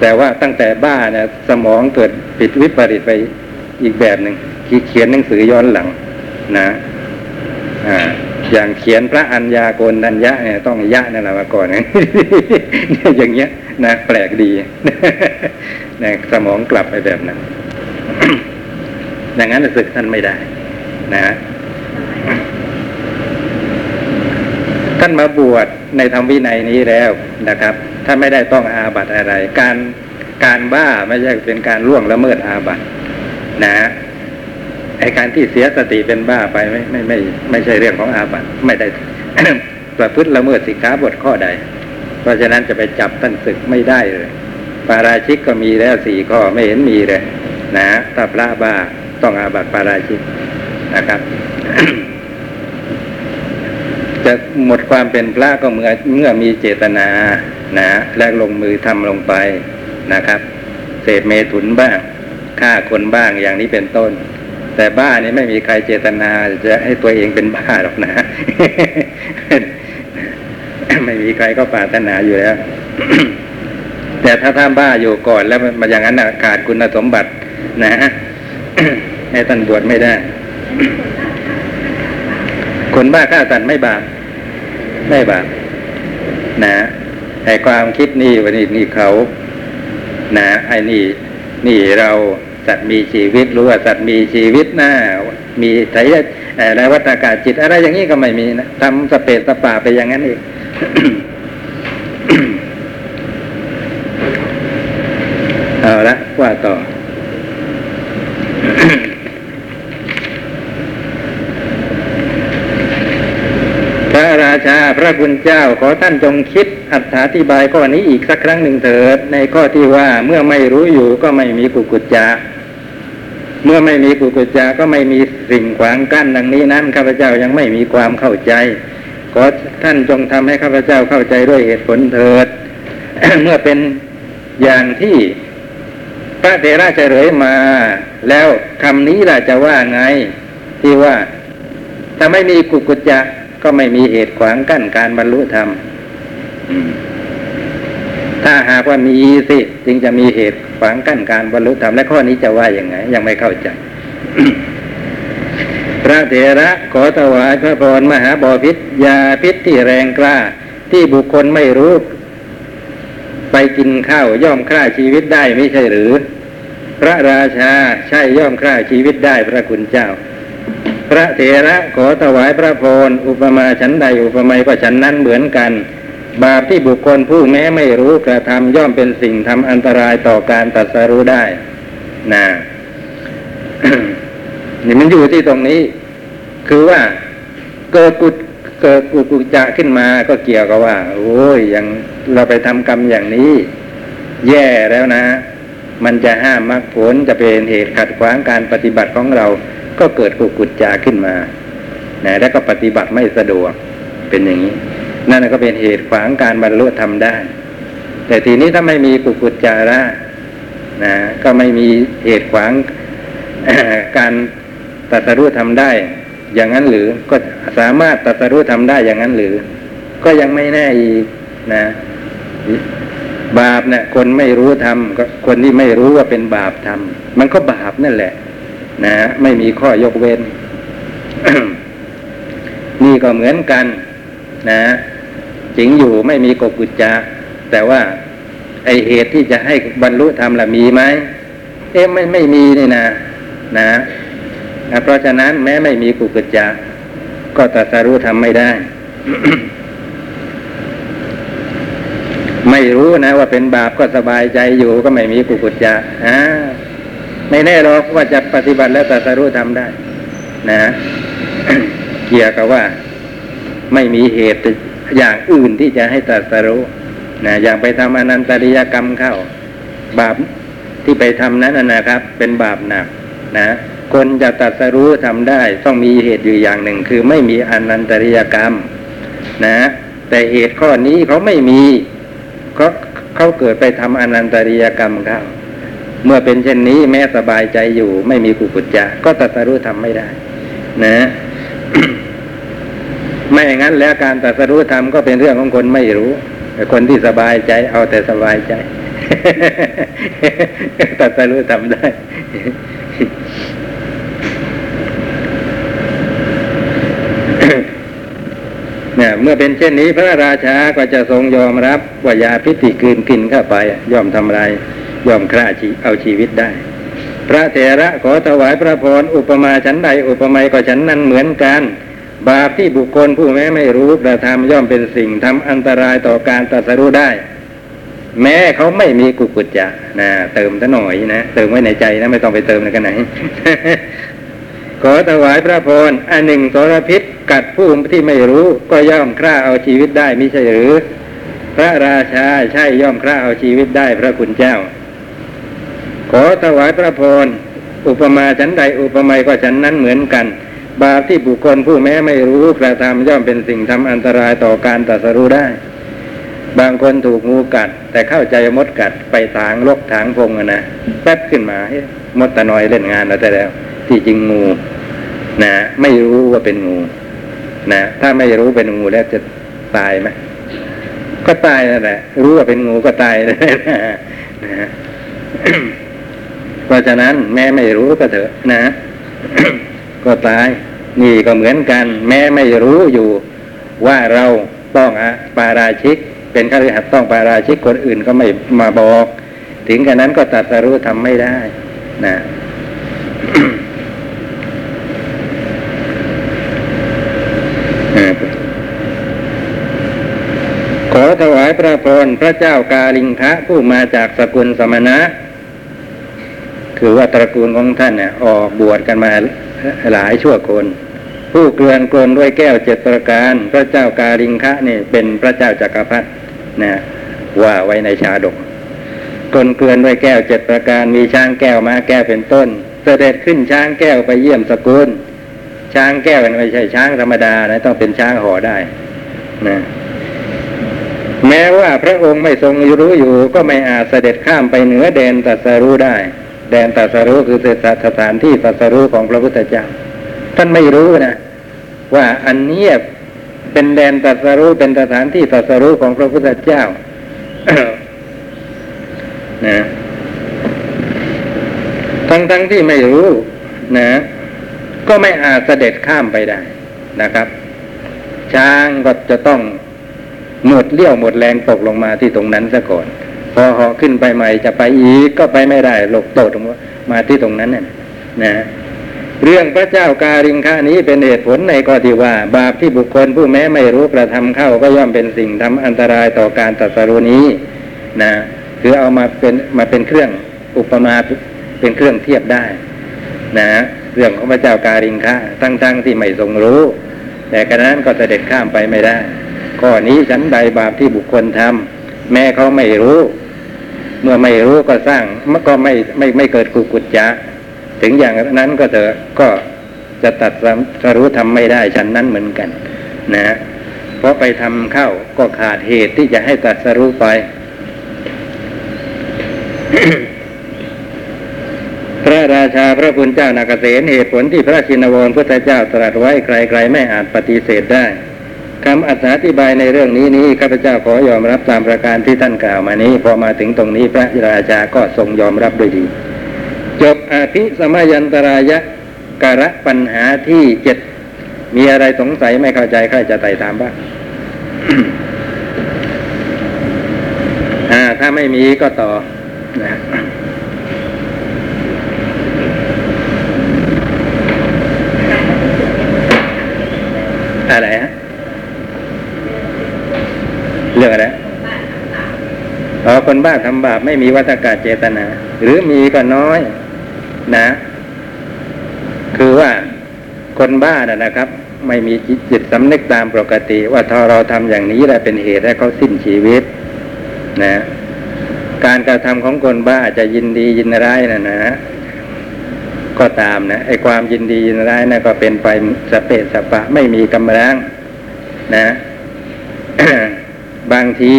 แต่ว่าตั้งแต่บ้าเนี่ยสมองเกิดผิดวิปริตไปอีกแบบหนึ่งเขียนหนังสือย้อนหลัง นะ อ่า อย่างเขียนพระอัญญาโกณัญญะเนี่ยต้องยะนั่นแหละมาก่อนนะอย่างเงี้ยนะแปลกดีนะสมองกลับไปแบบนั้นอย่างนั้นศึกท่านไม่ได้ นะ ท่านมาบวชในธรรมวินัยนี้แล้วนะครับถ้านไม่ได้ต้องอาบัติอะไร การการบ้าไม่ใช่เป็นการล่วงละเมิดอาบัตินะ ไอการที่เสียสติเป็นบ้าไปไม่ไม่ไม่ไม่ใช่เรื่องของอาบัติไม่ได้ประพฤติละเมิดสิกขาบทข้อใด เพราะฉะนั้นจะไปจับท่านศึกไม่ได้เลยปาราชิกก็มีแล้วสี่ข้อไม่เห็นมีเลยนะถ้าพระบ้าต้องอาบัติปาราชิกนะครับ จะหมดความเป็นพระก็เมื่อเมื่อมีเจตนานะและลงมือทำลงไปนะครับ เศษเมถุนบ้างฆ่าคนบ้างอย่างนี้เป็นต้น แต่บ้านี่ไม่มีใครเจตนาจะให้ตัวเองเป็นบ้าหรอกนะ ไม่มีใครก็ปรารถนาอยู่แล้ว แต่ถ้าท่านบ้าอยู่ก่อนแล้วมาอย่างนั้นน่ะขาดคุณสมบัติ นะให้ท่านบวชไม่ได้ คนบ้าฆ่าสัตว์ไม่บาปไม่บาปนะไอ้ความคิดนี่วันนี้นี่เขา นะไอ้นี่ นี่เรา สัตว์มีชีวิต รู้ว่าสัตว์มีชีวิตนะมีไถอะไรวัตกาจิตอะไรอย่างนี้ก็ไม่มีนะทำสเปสป่าไปอย่างนั้นเองเอาละว่าต่อพระราชาพระคุณเจ้าขอท่านจงคิดอธิบายข้อนี้อีกสักครั้งหนึ่งเถิด ในข้อที่ว่าเมื่อไม่รู้อยู่ก็ไม่มีกุกุจจะ เมื่อไม่มีกุกุจจะก็ไม่มีสิ่งขวางกั้นดังนี้นั้นข้าพเจ้ายังไม่มีความเข้าใจขอท่านจงทำให้ข้าพเจ้าเข้าใจด้วยเหตุผลเถิด เมื่อเป็นอย่างที่พระเถระเฉลยมา แล้วคำนี้ล่ะจะว่าไง ที่ว่าถ้าไม่มีกุกุจจะก็ไม่มีเหตุขวางกั้นการบรรลุธรรม ถ้าหากว่ามีสิ จึงจะมีเหตุขวางกั้นการบรรลุธรรมและข้อนี้จะว่าอย่างไง ยังไม่เข้าใจ พระเถระขอถวายพระพรมหาบอพิษยาพิษที่แรงกล้า ที่บุคคลไม่รู้ ไปกินข้าวย่อมฆ่าชีวิตได้ไม่ใช่หรือ พระราชาใช่ย่อมฆ่าชีวิตได้พระคุณเจ้า พระเถระขอถวายพระพรอุปมาฉันใดอุปไมยก็ฉันนั้นเหมือนกัน บาปที่บุคคลผู้แม้ไม่รู้กระทำย่อมเป็นสิ่งทำอันตรายต่อการตรัสรู้ได้นะนี่มันอยู่ที่ตรงนี้ คือว่าเกิดกุเกิดกุกุจะขึ้นมาก็เกี่ยวกับว่า โอ้ยยังเราไปทำกรรมอย่างนี้ แย่แล้วนะ มันจะห้ามมรรคผลจะเป็นเหตุขัดขวางการปฏิบัติของเรา ก็เกิดกุกุจจาขึ้นมานะแล้วก็ปฏิบัติไม่สะดวกเป็นอย่างนี้ นั่นก็เป็นเหตุขวางการบรรลุธรรมได้ แต่ทีนี้ถ้าไม่มีกุกุจจาระนะก็ไม่มีเหตุขวางการตรัสรู้ทำได้ อย่างนั้นหรือก็สามารถตรัสรู้ทำได้อย่างนั้นหรือ ก็ยังไม่แน่อีกนะ บาปเนี่ยคนไม่รู้ทำก็คนที่ไม่รู้ว่าเป็นบาปทำมันก็บาปนั่นแหละ นะ ไม่มีข้อยกเว้น นี่ก็เหมือนกัน นะิงอยู่ไม่มีกกุจจะแต่ว่าไอเหตุที่จะให้บรรลุธรรมละมีไหมเอ๊ะไม่ไม่มีนี่นะนะเพราะฉะนั้นแม้ไม่มีกุกุจจะก็ตรัสรู้ทำไม่ได้ ไม่รู้นะ ว่าเป็นบาปก็สบายใจอยู่ก็ไม่มีกุกุจจะอ่าไม่แน่หรอกว่าจะปฏิบัติแล้วตรัสรู้ทำได้ นะ เกี่ยวกับว่า ไม่มีเหตุ อย่างอื่นที่จะให้ตรัสรู้นะอย่างไปทำอนันตริยกรรมเข้า บาปที่ไปทำนั้นนะครับ เป็นบาปหนักนะคนจะตรัสรู้ทำได้ ต้องมีเหตุอยู่อย่างหนึ่ง คือไม่มีอนันตริยกรรม นะ แต่เหตุข้อนี้เขาไม่มีเขาเขาเกิดไปทำอนันตริยกรรมเข้าเมื่อเป็นเช่นนี้แม้สบายใจอยู่ ไม่มีกุกุจจะก็ตรัสรู้ทำไม่ได้ นะ ไม่อย่างนั้นแล้วการตรัสรู้ธรรมก็เป็นเรื่องของคนไม่รู้แต่คนที่สบายใจเอาแต่สบายใจตรัสรู้ทำได้เนี่ยเมื่อเป็นเช่นนี้พระราชาก็จะทรงยอมรับว่ายาพิษที่กลืนกินเข้าไปย่อมทำลายย่อมฆ่าชีเอาชีวิตได้ พระเถระขอถวายพระพรอุปมาฉันใดอุปไมยก็ฉันนั้นเหมือนกัน บาปที่บุคคลผู้แม้ไม่รู้กระทำย่อมเป็นสิ่งทำอันตรายต่อการตรัสรู้ได้ แม้เขาไม่มีกุกุจจะนะเติมซะหน่อยนะเติมไว้ในใจนะไม่ต้องไปเติมในกันไหน ขอถวายพระพรอันหนึ่งสรพิษกัดผู้ที่ไม่รู้ก็ย่อมฆ่าเอาชีวิตได้มิใช่หรือ พระราชาใช่ย่อมฆ่าเอาชีวิตได้พระคุณเจ้า ขอถวายพระพรอุปมาฉันใดอุปไมยก็ฉันนั้นเหมือนกัน บาปที่บุคคลผู้แม้ไม่รู้กระทำย่อมเป็นสิ่งทำอันตรายต่อการตรัสรู้ได้ บางคนถูกงูกัด แต่เข้าใจมดกัดไปถางลกถางพงอะนะแป๊บขึ้นมาเฮ้ยมดตะนอยเล่นงานแล้วแต่แล้ว ที่จริงงูนะไม่รู้ว่าเป็นงูนะถ้าไม่รู้เป็นงูแล้วจะตายไหมก็ตายนั่นแหละ รู้ว่าเป็นงูก็ตายเลยนะนะเพราะฉะนั้นแม้ไม่รู้ก็เถอะนะ ก็ตาย นี่ก็เหมือนกัน แม้ไม่รู้อยู่ว่าเราต้องอะปาราชิก เป็นข้าราชการต้องปาราชิกคนอื่นก็ไม่มาบอก ถึงกันนั้นก็ตัดสรู้ทำไม่ได้นะขอถวายพระพรพระเจ้ากาลิงคะผู้มาจากสกุลสมณะ คือว่าตระกูลของท่านเนี่ยออกบวชกันมา หลายชั่วคน ผู้เกลื่อนกลนด้วยแก้วเจ็ดประการ พระเจ้ากาลิงคะนี่เป็นพระเจ้าจักรพรรดินะว่าไว้ในชาดกกลนเกลื่อนด้วยแก้วเจ็ดประการมีช้างแก้วมาแก้วเป็นต้น เสด็จขึ้นช้างแก้วไปเยี่ยมสกุลช้างแก้วมันไม่ใช่ช้างธรรมดานะต้องเป็นช้างห่อได้นะแม้ว่าพระองค์ไม่ทรงรู้อยู่ก็ไม่อาจเสด็จข้ามไปเหนือแดนตัสรู้ได้ แดนตัสรู้คือสถานที่ตัสรู้ของพระพุทธเจ้า ท่านไม่รู้นะว่าอันนี้เป็นแดนตัสรู้เป็นสถานที่ตัสรู้ของพระพุทธเจ้านะทั้งทั้งที่ไม่รู้นะก็ไม่อาจเสด็จข้ามไปได้นะครับ ช้างก็จะต้องหมดเลี้ยวหมดแรงตกลงมาที่ตรงนั้นซะก่อน พอเหาะขึ้นไปใหม่จะไปอีกก็ไปไม่ได้หลกตกลงมาที่ตรงนั้นน่ะนะเรื่องพระเจ้าการิงคะนี้เป็นเหตุผลในข้อที่ว่า บาปที่บุคคลผู้แม้ไม่รู้กระทำเข้าก็ย่อมเป็นสิ่งทำอันตรายต่อการตรัสรู้นี้นะคือเอามาเป็นมาเป็นเครื่องอุปมาเป็นเครื่องเทียบได้ นะเรื่องของพระเจ้าการิงคะตั้งๆที่ไม่ทรงรู้ แต่กระนั้นก็เสด็จข้ามไปไม่ได้ ข้อนี้ฉันใดบาปที่บุคคลทำ แม้เขาไม่รู้ เมื่อไม่รู้ก็สร้างมันก็ไม่ไม่ไม่เกิดกุกุจจะถึงอย่างนั้นก็เถอะก็จะตัดสรู้ทำไม่ได้ฉันนั้นเหมือนกัน นะเพราะไปทำเข้าก็ขาดเหตุที่จะให้ตัดสรู้ไปพระราชาพระพุทธเจ้านาเกษตเหตุผลที่พระชินวรพุทธเจ้าตรัสไว้ใครๆไม่อาจปฏิเสธได้ คำอธิบายในเรื่องนี้นี้ข้าพเจ้าขอยอมรับตามประการที่ท่านกล่าวมานี้ พอมาถึงตรงนี้พระราชาก็ทรงยอมรับด้วยดี จบอภิสมยันตรายะการะปัญหาที่เจ็ดมีอะไรสงสัยไม่เข้าใจใครจะไต่ถามบ้างถ้าไม่มีก็ต่อนะอะไรฮะ เรื่องอะไรอ๋อคนบ้าทำบาปไม่มีวัฏกาเจตนา หรือมีก็น้อย นะ คือว่าคนบ้านะนะครับ ไม่มีจิตสำนึกตามปกติ ว่าถ้าเราทำอย่างนี้แหละเป็นเหตุให้เขาสิ้นชีวิต นะ การกระทำของคนบ้าจะยินดียินร้ายนะนะก็ตามนะไอ้ความยินดียินร้ายนะก็เป็นไปสเปสสปะไม่มีกำลังนะ บางที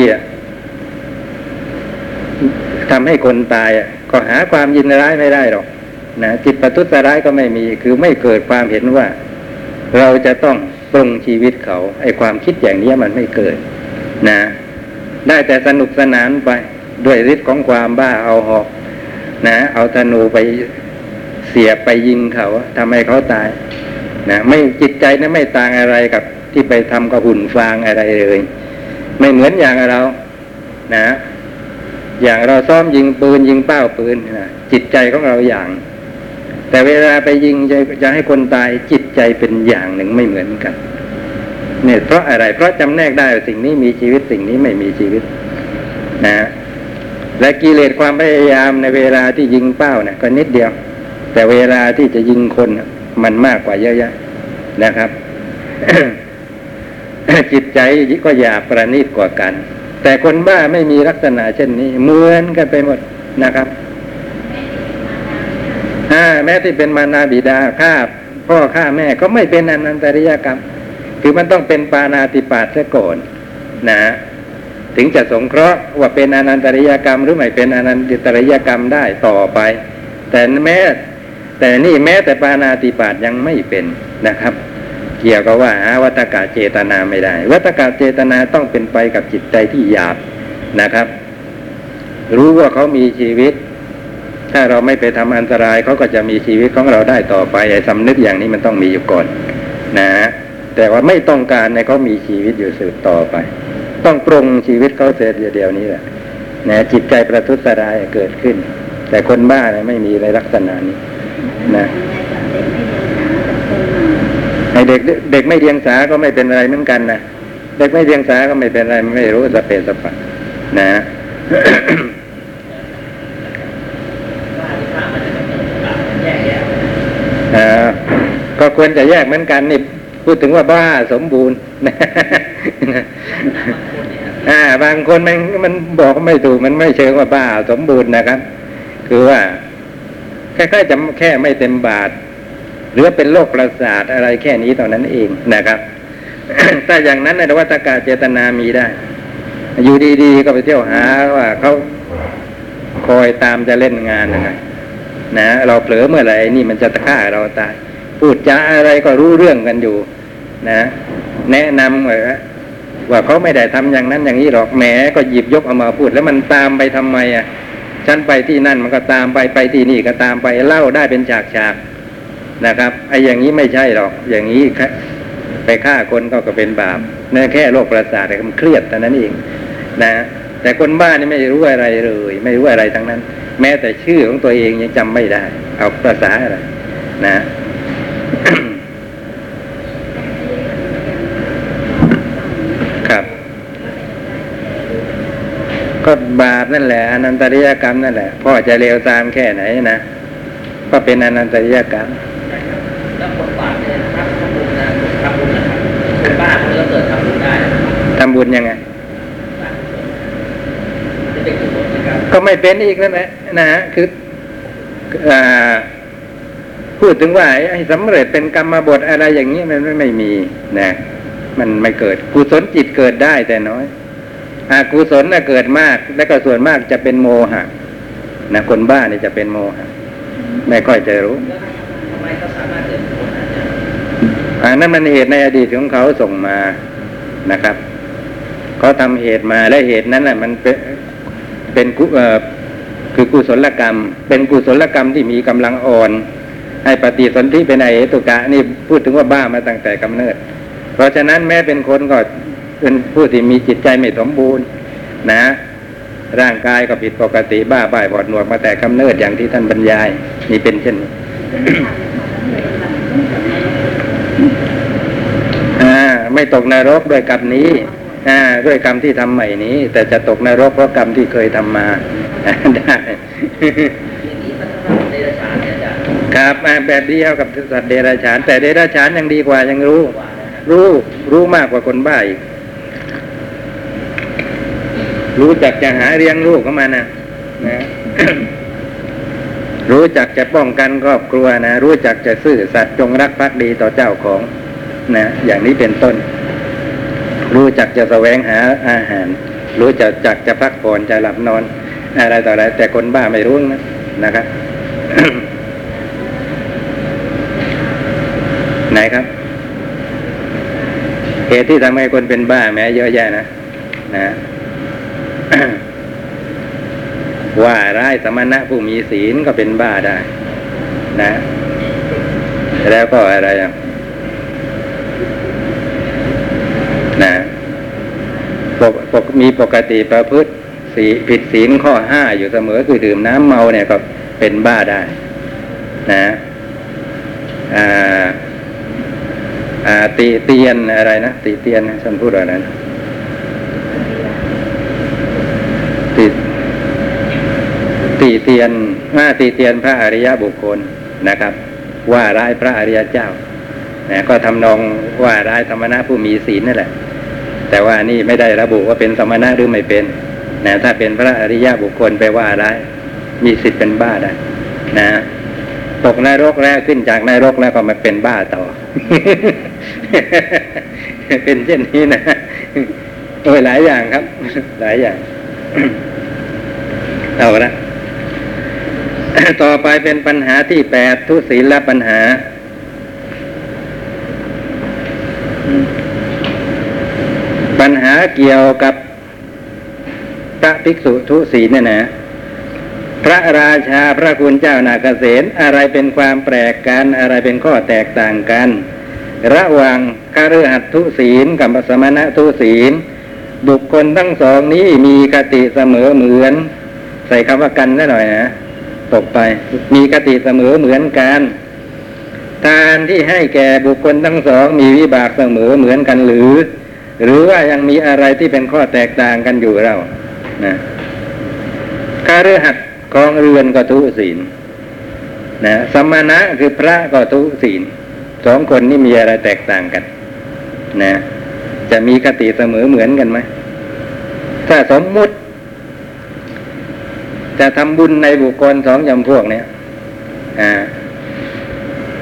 ทำให้คนตายก็หาความยินร้ายไม่ได้หรอกนะจิตประทุษร้ายก็ไม่มี คือไม่เกิดความเห็นว่า เราจะต้องปรุงชีวิตเขาไอ้ความคิดอย่างนี้มันไม่เกิด นะ ได้แต่สนุกสนานไปด้วยฤทธิ์ของความบ้าเอาหอก นะ เอาธนูไปเสียบไปยิงเขาทำให้เขาตาย นะไม่จิตใจนะั้นไม่ต่างอะไรกับที่ไปทำกับหุ่นฟางอะไรเลย ไม่เหมือนอย่างเรา นะ อย่างเราซ้อมยิงปืนยิงเป้าปืนนะจิตใจของเราอย่าง แต่เวลาไปยิงจะจะให้คนตายจิตใจเป็นอย่างหนึ่งไม่เหมือนกัน เนี่ยเพราะอะไร เพราะจำแนกได้ว่าสิ่งนี้มีชีวิตสิ่งนี้ไม่มีชีวิต นะและกิเลสความพยายามในเวลาที่ยิงเป้าเนี่ยก็นิดเดียว แต่เวลาที่จะยิงคนมันมากกว่าเยอะแยะนะครับ จิตใจก็หยาบประณีตกว่ากัน แต่คนบ้าไม่มีลักษณะเช่นนี้ เหมือนกันไปหมดนะครับแม้ที่เป็นมานาบิดาฆ่าพ่อฆ่าแม่ก็ไม่เป็นอนันตริยกรรม คือมันต้องเป็นปานาติปาตซะก่อนนะถึงจะสงเคราะห์ว่าเป็นอนันตริยกรรม หรือไม่เป็นอนันตริยกรรมได้ต่อไป แต่แม้แต่นี่แม้แต่ปานาติบาตยังไม่เป็นนะครับ เกี่ยวกับว่าหาวัตกะเจตนาไม่ได้ วัตกะเจตนาต้องเป็นไปกับจิตใจที่หยาบนะครับ รู้ว่าเขามีชีวิต ถ้าเราไม่ไปทำอันตรายเขาก็จะมีชีวิตของเราได้ต่อไปไอ้สำนึกอย่างนี้มันต้องมีอยู่ก่อนนะฮะแต่ว่าไม่ต้องการในเขามีชีวิตอยู่สืบต่อไป ต้องปรงชีวิตเขาเสียเดียวนี้แหละนะจิตใจประทุษร้ายเกิดขึ้น แต่คนบ้าเนี่ยไม่มีในลักษณะนี้นะ เด็กเด็กไม่เดียงสาก็ไม่เป็นอะไรเหมือนกันนะเด็กไม่เดียงสาก็ไม่เป็นอะไรไม่รู้สเปสปะนะก็ควรจะแยกเหมือนกันนี่พูดถึงว่าบ้าสมบูรณ์อ่า บางคนมันมันบอกไม่ถูกมันไม่เชิงว่าบ้าสมบูรณ์นะครับ คือว่าแค่ๆจะแค่ไม่เต็มบาท หรือเป็นโรคประสาทอะไรแค่นี้เท่านั้นเองนะครับ ถ้าอย่างนั้นในวัตกาเจตนามีได้ อยู่ดีๆก็ไปเที่ยวหาว่าเขาคอยตามจะเล่นงานนะนะเราเผลอเมื่อไหร่นี่มันจะฆ่าเราตาย พูดจาอะไรก็รู้เรื่องกันอยู่ นะ แนะนำเลยว่าเขาไม่ได้ทำอย่างนั้นอย่างนี้หรอกแหมก็หยิบยกเอามาพูด แล้วมันตามไปทำไมอะฉันไปที่นั่นมันก็ตามไปไปที่นี่ก็ตามไปเล่าได้เป็นฉากฉาก นะครับไอ้อย่างนี้ไม่ใช่หรอก อย่างนี้ไปฆ่าคนก็ก็เป็นบาปนั่นแค่โรคประสาทแต่มันเครียดแต่นั้นเองนะแต่คนบ้านนี่ไม่รู้อะไรเลย ไม่รู้อะไรทั้งนั้น แม้แต่ชื่อของตัวเองยังจำไม่ได้ เอาภาษาอะไรนะครับก็บาปนั่นแหละอนันตริยกรรมนั่นแหละพ่อจะเลวตามแค่ไหนนะก็เป็นอนันตริยกรรมำบุญยังไงก็ไม่เป็นอีกนั่นแหละนะฮะคืออพูดถึงว่าไอ้สำเร็จเป็นกรรมบทอะไรอย่างนี้มันไม่ไม่มีนะ มันไม่เกิดกุศลจิตเกิดได้แต่น้อยอากุศลน่ะเกิดมาก แล้วก็ส่วนมากจะเป็นโมหะนะคนบ้านี่จะเป็นโมหะไม่ค่อยจะรู้อันนั้นมันเหตุในอดีตของเขาส่งมานะครับ เขาทำเหตุมาและเหตุนั้นน่ะมันเป็นเป็นกุเอ่อคือกุศลกรรม เป็นกุศลกรรมที่มีกำลังอ่อน ให้ปฏิสนธิเป็นไอเหตุกะนี่พูดถึงว่าบ้ามาตั้งแต่กำเนิด เพราะฉะนั้นแม้เป็นคนก็เป็นผู้ที่มีจิตใจไม่สมบูรณ์ นะ ร่างกายก็ผิดปกติบ้าบ่ายบอดหนวกมาแต่กำเนิดอย่างที่ท่านบรรยายนี่เป็นเช่นนี้อ่าไม่ตกนรกด้วยกรรนี้ ด้วยกรรมที่ทำใหม่นี้ แต่จะตกนรกเพราะกรรมที่เคยทำมาได้อย่างนี้มันสำหรับเดรัจฉานเนี่ยจะครับอ่าแบบเดียวกับสัตว์เดรัจฉาน แต่เดรัจฉานยังดีกว่ายังรู้กว่านะฮะรู้รู้มากกว่าคนบ้าอีกรู้จักจะหาเลี้ยงลูกเข้ามานะนะรู้จักจะป้องกันครอบครัวนะ รู้จักจะซื่อสัตย์จงรักภักดีต่อเจ้าของ นะ อย่างนี้เป็นต้น รู้จักจะแสวงหาอาหาร รู้จักจักจะพักผ่อนจะหลับนอน อะไรต่ออะไร แต่คนบ้าไม่รู้นะนะครับไหนครับ เหตุที่ทำให้คนเป็นบ้าแม้เยอะแยะนะนะว่าร้ายสมณะผู้มีศีลก็เป็นบ้าได้ นะ แล้วก็อะไรอะนะ ปกมีปกติประพฤติสีผิดศีลข้อห้าอยู่เสมอคือดื่มน้ำเมาเนี่ยก็เป็นบ้าได้นะตีเตียนอะไรนะตีเตียนฉันพูดอะไรนะตีตีเตียนว่าตีเตียนพระอริยบุคคลนะครับ ว่าร้ายพระอริยเจ้านะก็ทำนองว่าร้ายธรรมนะผู้มีศีลนั่นแหละ แต่ว่านี่ไม่ได้ระบุว่าเป็นสมณะหรือไม่เป็นนะถ้าเป็นพระอริยบุคคลไปว่าร้ายมีสิทธิ์เป็นบ้าได้นะตกนรกแล้วขึ้นจากนรกแล้วก็มาเป็นบ้าต่อ เป็นเช่นนี้นะโอ้ยหลายอย่างครับ หลายอย่างเอาละต่อไปเป็นปัญหาที่แปดทุศีลปัญหา ปัญหาเกี่ยวกับพระภิกษุทุศีเนี่ยนะ พระราชาพระคุณเจ้านาเกษตอะไรเป็นความแปลกกันอะไรเป็นข้อแตกต่างกัน ระหว่างคฤหัสถ์ทุศีลกับสมณะทุศีล บุคคลทั้งสองนี้มีคติเสมอเหมือน ใส่คำว่ากันได้หน่อยนะตกไป มีคติเสมอเหมือนกันทานที่ให้แก่บุคคลทั้งสองมีวิบากเสมอเหมือนกันหรือ หรือว่ายังมีอะไรที่เป็นข้อแตกต่างกันอยู่เรานะคาฤหัสถ์กองเรือนก็ทุศีลนะสมณะคือพระก็ทุศีลสองคนนี่มีอะไรแตกต่างกัน นะ จะมีคติเสมอเหมือนกันไหมถ้าสมมุติ จะทำบุญในบุคคลสองจำพวกเนี้ยอ่า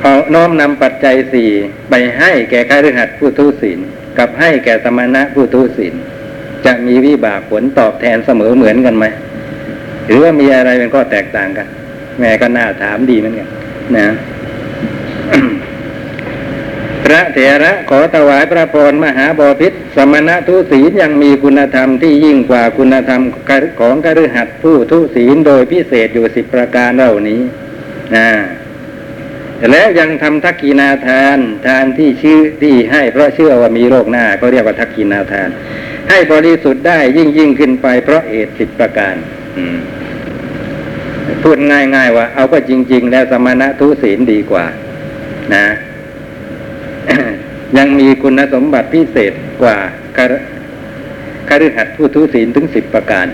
เอาน้อมนำปัจจัยสี่ไปให้แก่คฤหัสถ์ผู้ทุศีล กับให้แก่สมณะผู้ทุศีลจะมีวิบากผลตอบแทนเสมอเหมือนกันไหมหรือว่ามีอะไรเป็นข้อแตกต่างกัน แม่ก็น่าถามดีเหมือนกันนะพระเถระขอถวายพระพรมหาบพิษสมณะทุศีลยังมีคุณธรรมที่ยิ่งกว่าคุณธรรมของกฤหัสผู้ทุศีลโดยพิเศษอยู่สิบประการเหล่านี้นะ และยังทำทักกีนาทาน ทานที่ชื่อที่ให้เพราะเชื่อว่ามีโรคหน้าก็เรียกว่าทักกีนาทาน ให้บริสุทธิ์ได้ยิ่งยิ่งขึ้นไปเพราะเหตุสิบประการพูดง่ายๆว่า เอาก็จริง ๆ แล้วสมณะทุศีลดีกว่า นะยังมีคุณสมบัติพิเศษกว่าคฤคฤหัสถ์ผู้ทุศีลถึงสิบประการ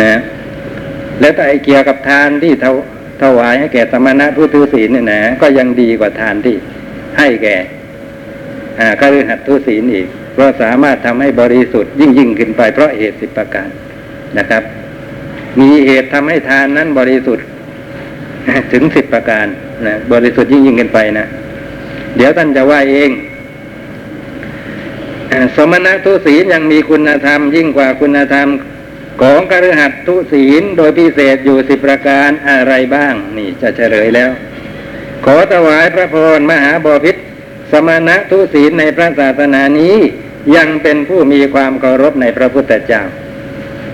นะ แล้วแต่ไอเกี่ยวกับทานที่ถว ถวายให้แก่สมณะผู้ทุศีลเนี่ยนะก็ยังดีกว่าทานที่ให้แก่อ่าคฤหัสถ์ทุศีลอีก เพราะสามารถทำให้บริสุทธิ์ยิ่งยิ่งขึ้นไปเพราะเหตุสิบประการนะครับ มีเหตุทำให้ทานนั้นบริสุทธิ์ถึงสิบประการนะบริสุทธิ์ยิ่งยิ่งขึ้นไปนะ เดี๋ยวท่านจะว่าเองสมณะทุศีลยังมีคุณธรรม ยิ่งกว่าคุณธรรม ของกฤหัสทุศีลโดยพิเศษอยู่สิบประการอะไรบ้าง นี่จะเฉลยแล้ว ขอถวายพระพรมหาบพิษสมณะทุศีลในพระศาสนานี้ยังเป็นผู้มีความเคารพในพระพุทธเจ้า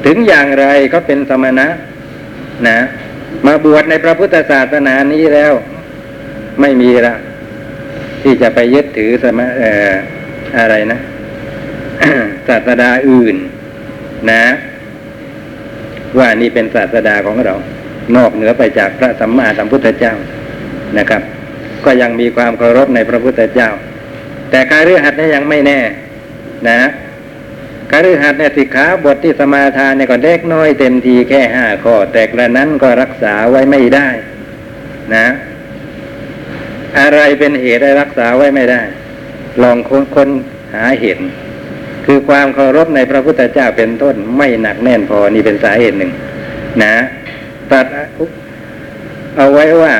ถึงอย่างไรก็เป็นสมณะนะ มาบวชในพระพุทธศาสนานี้แล้ว ไม่มีละที่จะไปยึดถือสมะเอ่ออะไรนะศาสดาอื่น นะ ว่านี่เป็นศาสดาของเรา นอกเหนือไปจากพระสัมมาสัมพุทธเจ้านะครับ ก็ยังมีความเคารพในพระพุทธเจ้า แต่การฤหัสเนี่ยังไม่แน่ นะการฤหัสเนี่ยสิกขาบทที่สมาทานเนี่ยก็เล็กน้อยเต็มทีแค่ห้าข้อ แต่กระนั้นก็รักษาไว้ไม่ได้ นะ อะไรเป็นเหตุให้รักษาไว้ไม่ได้ ลองค้ค้นหาเหตุ คือความเคารพในพระพุทธเจ้าเป็นต้นไม่หนักแน่นพอนี่เป็นสาเหตุหนึ่ง นะตัดเอาไว้ว่า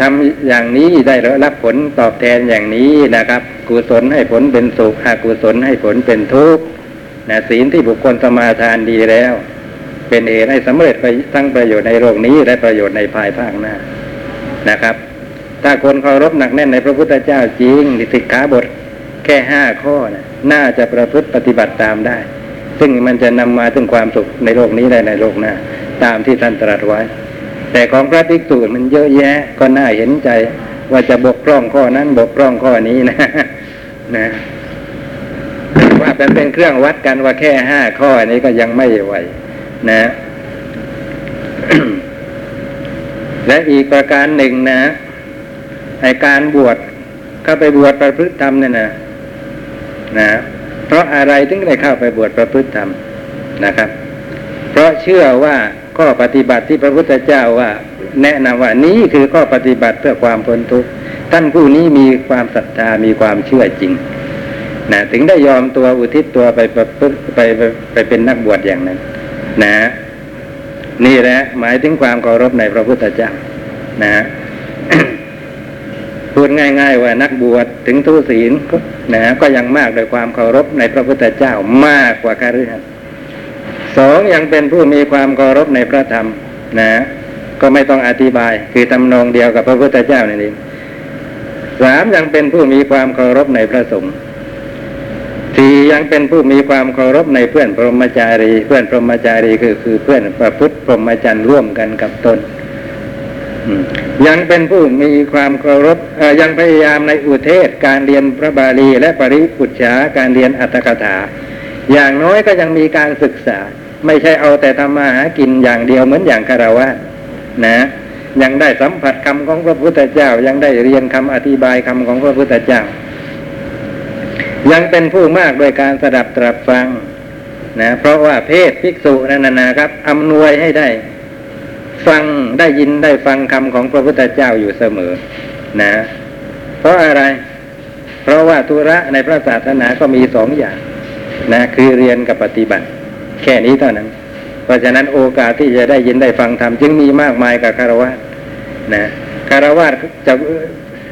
ทำอย่างนี้ได้รับผลตอบแทนอย่างนี้นะครับ กุศลให้ผลเป็นสุขอกุศลให้ผลเป็นทุกข์นะศีลที่บุคคลสมาทานดีแล้ว เป็นเหตุให้สำเร็จไปทั้งประโยชน์ในโลกนี้และประโยชน์ในภายภาคหน้านะครับ ถ้าคนเคารพหนักแน่นในพระพุทธเจ้าจริงสิกขาบท แค่ห้าข้อนะน่าจะประพฤติปฏิบัติตามได้ ซึ่งมันจะนำมาถึงความสุขในโลกนี้และในโลกหน้า ตามที่ท่านตรัสไว้ แต่ของพระภิกษุมันเยอะแยะก็น่าเห็นใจ ว่าจะบกพร่องข้อนั้นบกพร่องข้อนี้นะนะว่าเป็นเป็นเครื่องวัดกันว่าแค่ห้าข้อนี้ก็ยังไม่ไหวนะและอีกประการหนึ่งนะไอการบวชเข้าไปบวชประพฤติธรรมเนี่ยนะ นะเพราะอะไรถึงได้เข้าไปบวชประพฤติธรรมนะครับ เพราะเชื่อว่าข้อปฏิบัติที่พระพุทธเจ้าว่า แนะนำว่านี้คือข้อปฏิบัติเพื่อความพ้นทุกข์ท่านผู้นี้มีความศรัทธามีความเชื่อจริงนะถึงได้ยอมตัวอุทิศตัวไปไปไปไปไปเป็นนักบวชอย่างนั้น นะ นี่แหละหมายถึงความเคารพในพระพุทธเจ้านะ พูดง่าย ๆ ว่านักบวชถึงทุศีลก็นะก็ยังมากโดยความเคารพในพระพุทธเจ้ามากกว่าคฤหัสถ์สองยังเป็นผู้มีความเคารพในพระธรรมนะก็ไม่ต้องอธิบาย คือทำนองเดียวกับพระพุทธเจ้านั่นเองสามยังเป็นผู้มีความเคารพในพระสงฆ์สี่ยังเป็นผู้มีความเคารพในเพื่อนพรหมจารี เพื่อนพรหมจารีคือคือเพื่อนประพฤติพรหมจรรย์ร่วมกันกับตน ยังเป็นผู้มีความเคารพยังพยายามในอุเทศการเรียนพระบาลีและปริปุจฉาการเรียนอัตถกถา อย่างน้อยก็ยังมีการศึกษา ไม่ใช่เอาแต่ทำมาหากินอย่างเดียวเหมือนอย่างคารวะนะ ยังได้สัมผัสคำของพระพุทธเจ้า ยังได้เรียนคำอธิบายคำของพระพุทธเจ้า ยังเป็นผู้มากโดยการสดับตรับฟังนะเพราะว่าเพศภิกษุนั่นนะครับอำนวยให้ได้ ฟังได้ยินได้ฟังคำของพระพุทธเจ้าอยู่เสมอ นะ เพราะอะไร เพราะว่าธุระในพระศาสนาก็มีสองอย่าง นะ คือเรียนกับปฏิบัติ แค่นี้เท่านั้น เพราะฉะนั้นโอกาสที่จะได้ยินได้ฟังธรรมจึงมีมากมายกับคารวะนะคารวะจะ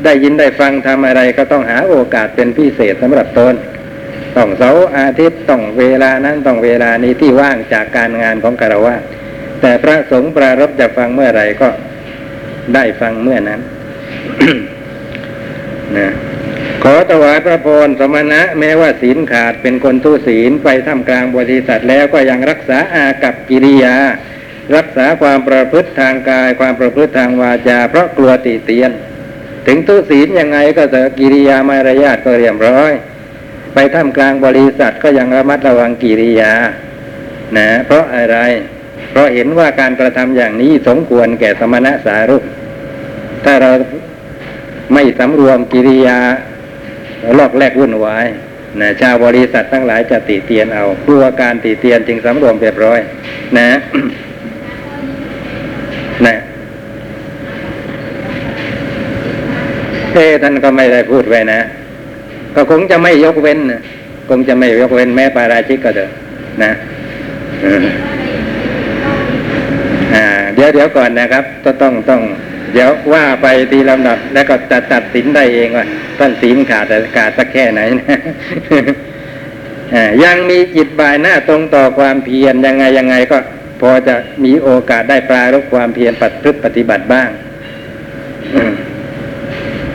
ได้ยินได้ฟังทำอะไรก็ต้องหาโอกาสเป็นพิเศษสำหรับตนต้องเสาร์อาทิตย์ต้องเวลานั้นต้องเวลานี้ที่ว่างจากการงานของคารวะ แต่พระสงฆ์ปรารบจะฟังเมื่อไรก็ได้ฟังเมื่อนั้นนะขอถวายพระพรสมณะแม้ว่าศีลขาดเป็นคนทุศีลไปท่ามกลางบริษัทแล้วก็ยังรักษาอากับกิริยา รักษาความประพฤติทางกายความประพฤติทางวาจา เพราะกลัวติเตียน ถึงทุศีลยังไงก็เถอะกิริยามารยาทก็เรียบร้อย ไปท่ามกลางบริษัทก็ยังระมัดระวังกิริยานะเพราะอะไร เพราะเห็นว่าการกระทำอย่างนี้สมควรแก่สมณะสารุปถ้าเราไม่สำรวมกิริยาลอกแรกวุ่นวายนะชาวบริษัททั้งหลายจะติเตียนเอากลัวการติเตียนจึงสำรวมเรียบร้อย นะนะเอท่านก็ไม่ได้พูดไว้นะ ก็คงจะไม่ยกเว้นนะคงจะไม่ยกเว้นแม้ปาราชิกก็เถอะนะ เดี๋ยวเดี๋ยวก่อนนะครับต้องต้องเดี๋ยวว่าไปทีลำดับแล้วก็จะตัดสินได้เองว่าท่านศีลขาดแต่ขาดสักแค่ไหนนะยังมีจิตบ่ายหน้าตรงต่อความเพียรยังไงยังไงก็พอจะมีโอกาสได้ปรารบความเพียรปฏิพฤติปฏิบัติบ้าง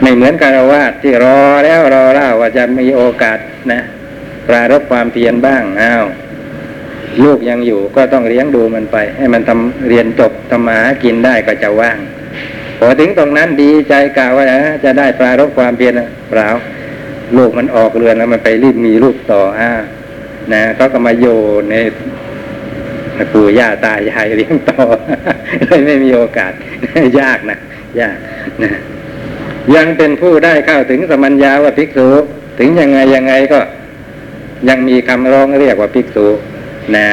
ไม่เหมือนคารวาสที่รอแล้วรอเล่าว่าจะมีโอกาสนะปรารบความเพียรบ้างอ้าว ลูกยังอยู่ก็ต้องเลี้ยงดูมันไป ให้มันทำเรียนจบทำมาหากินได้ก็จะว่าง พอถึงตรงนั้นดีใจกล่าวว่าจะได้ปรารบความเพียรนะเปล่าลูกมันออกเรือนแล้วมันไปรีบมีลูกต่ออ่านะเขาก็มาโยในปู่ย่าตายายเลี้ยงต่อเลยไม่มีโอกาส ยากนะยากนะยังเป็นผู้ได้เข้าถึงสมัญญาว่าภิกษุ ถึงยังไงยังไงก็ ยังมีคำร้องเรียกว่าภิกษุ นะ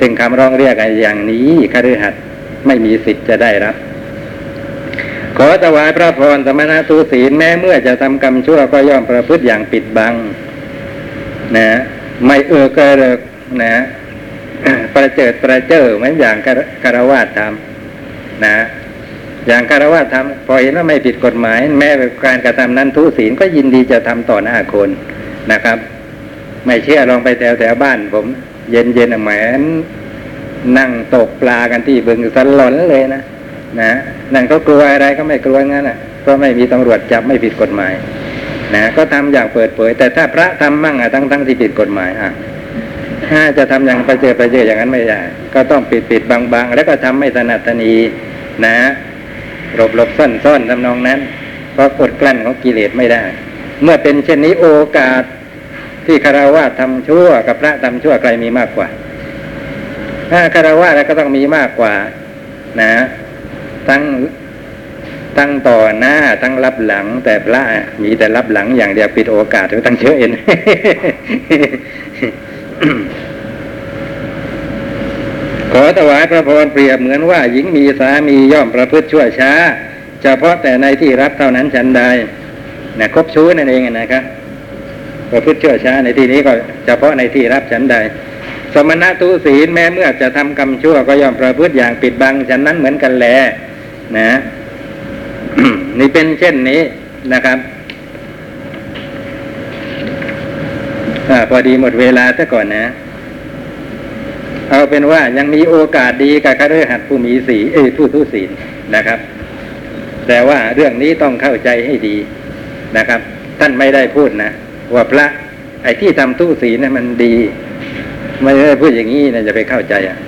ถึงคำร้องเรียกอย่างนี้คฤหัสถ์ไม่มีสิทธิ์จะได้รับ ขอถวายพระพรสมณะทูศีลแม้เมื่อจะทำกรรมชั่วก็ย่อมประพฤติอย่างปิดบัง นะ ไม่เออเกระเริกนะประเจิดประเจิอเหมือนอย่างคารวาสทำนะ อย่างคารวาสทำพอเห็นว่าไม่ผิดกฎหมาย แม้การกระทำนั้นทุศีลก็ยินดีจะทำต่อหน้าคนนะครับ ไม่เชื่อลองไปแถวแถวบ้านผม เย็นเย็นเหมือนนั่งตกปลากันที่บึงสลอนเลยนะนะนั่นก็กลัวอะไรก็ไม่กลัวงั้นอะเพราะไม่มีตำรวจจับไม่ผิดกฎหมายนะก็ทำอย่างเปิดเผย แต่ถ้าพระทำมั่งอะทั้งทั้งที่ผิดกฎหมายอะถ้าจะทำอย่างประเจิดประเจิดอย่างนั้นไม่ได้ก็ต้องปิดปิดบางบางแล้วก็ทำไม่สนัดสนีนะหลบหลบซ่อนซ่อนทำนองนั้นเพราะกดกลั้นของกิเลสไม่ได้ เมื่อเป็นเช่นนี้โอกาส ที่คารวะทำชั่วกับพระทำชั่วใครมีมากกว่า ถ้าคารวะแล้วก็ต้องมีมากกว่า นะ ทั้งทั้งต่อหน้าทั้งรับหลัง แต่พระมีแต่รับหลังอย่างเดียวปิดโอกาสถึงตั้งเชื้อเอ็นขอถวายพระพรเปรียบเหมือนว่าหญิงมีสามีย่อมประพฤติชั่วช้า เฉพาะแต่ในที่รับเท่านั้นฉันใดนะคบชู้นั่นเองนะครับ ประพฤติชั่วช้าในที่นี้ก็เฉพาะในที่รับฉันใด สมณะทุศีลแม้เมื่อจะทำกรรมชั่วก็ย่อมประพฤติอย่างปิดบังฉันนั้นเหมือนกันแหลนะนี่เป็นเช่นนี้นะครับอาพอดีหมดเวลาซะก่อนนะ เอาเป็นว่ายังมีโอกาสดีกับคฤหัสถ์ผู้มีสีเอยผู้ทุศีลนะครับ แต่ว่าเรื่องนี้ต้องเข้าใจให้ดีนะครับ ท่านไม่ได้พูดนะ ว่าพระไอ้ที่ทำทุศีลนะมันดี ไม่ได้พูดอย่างนี้นะจะไปเข้าใจอะ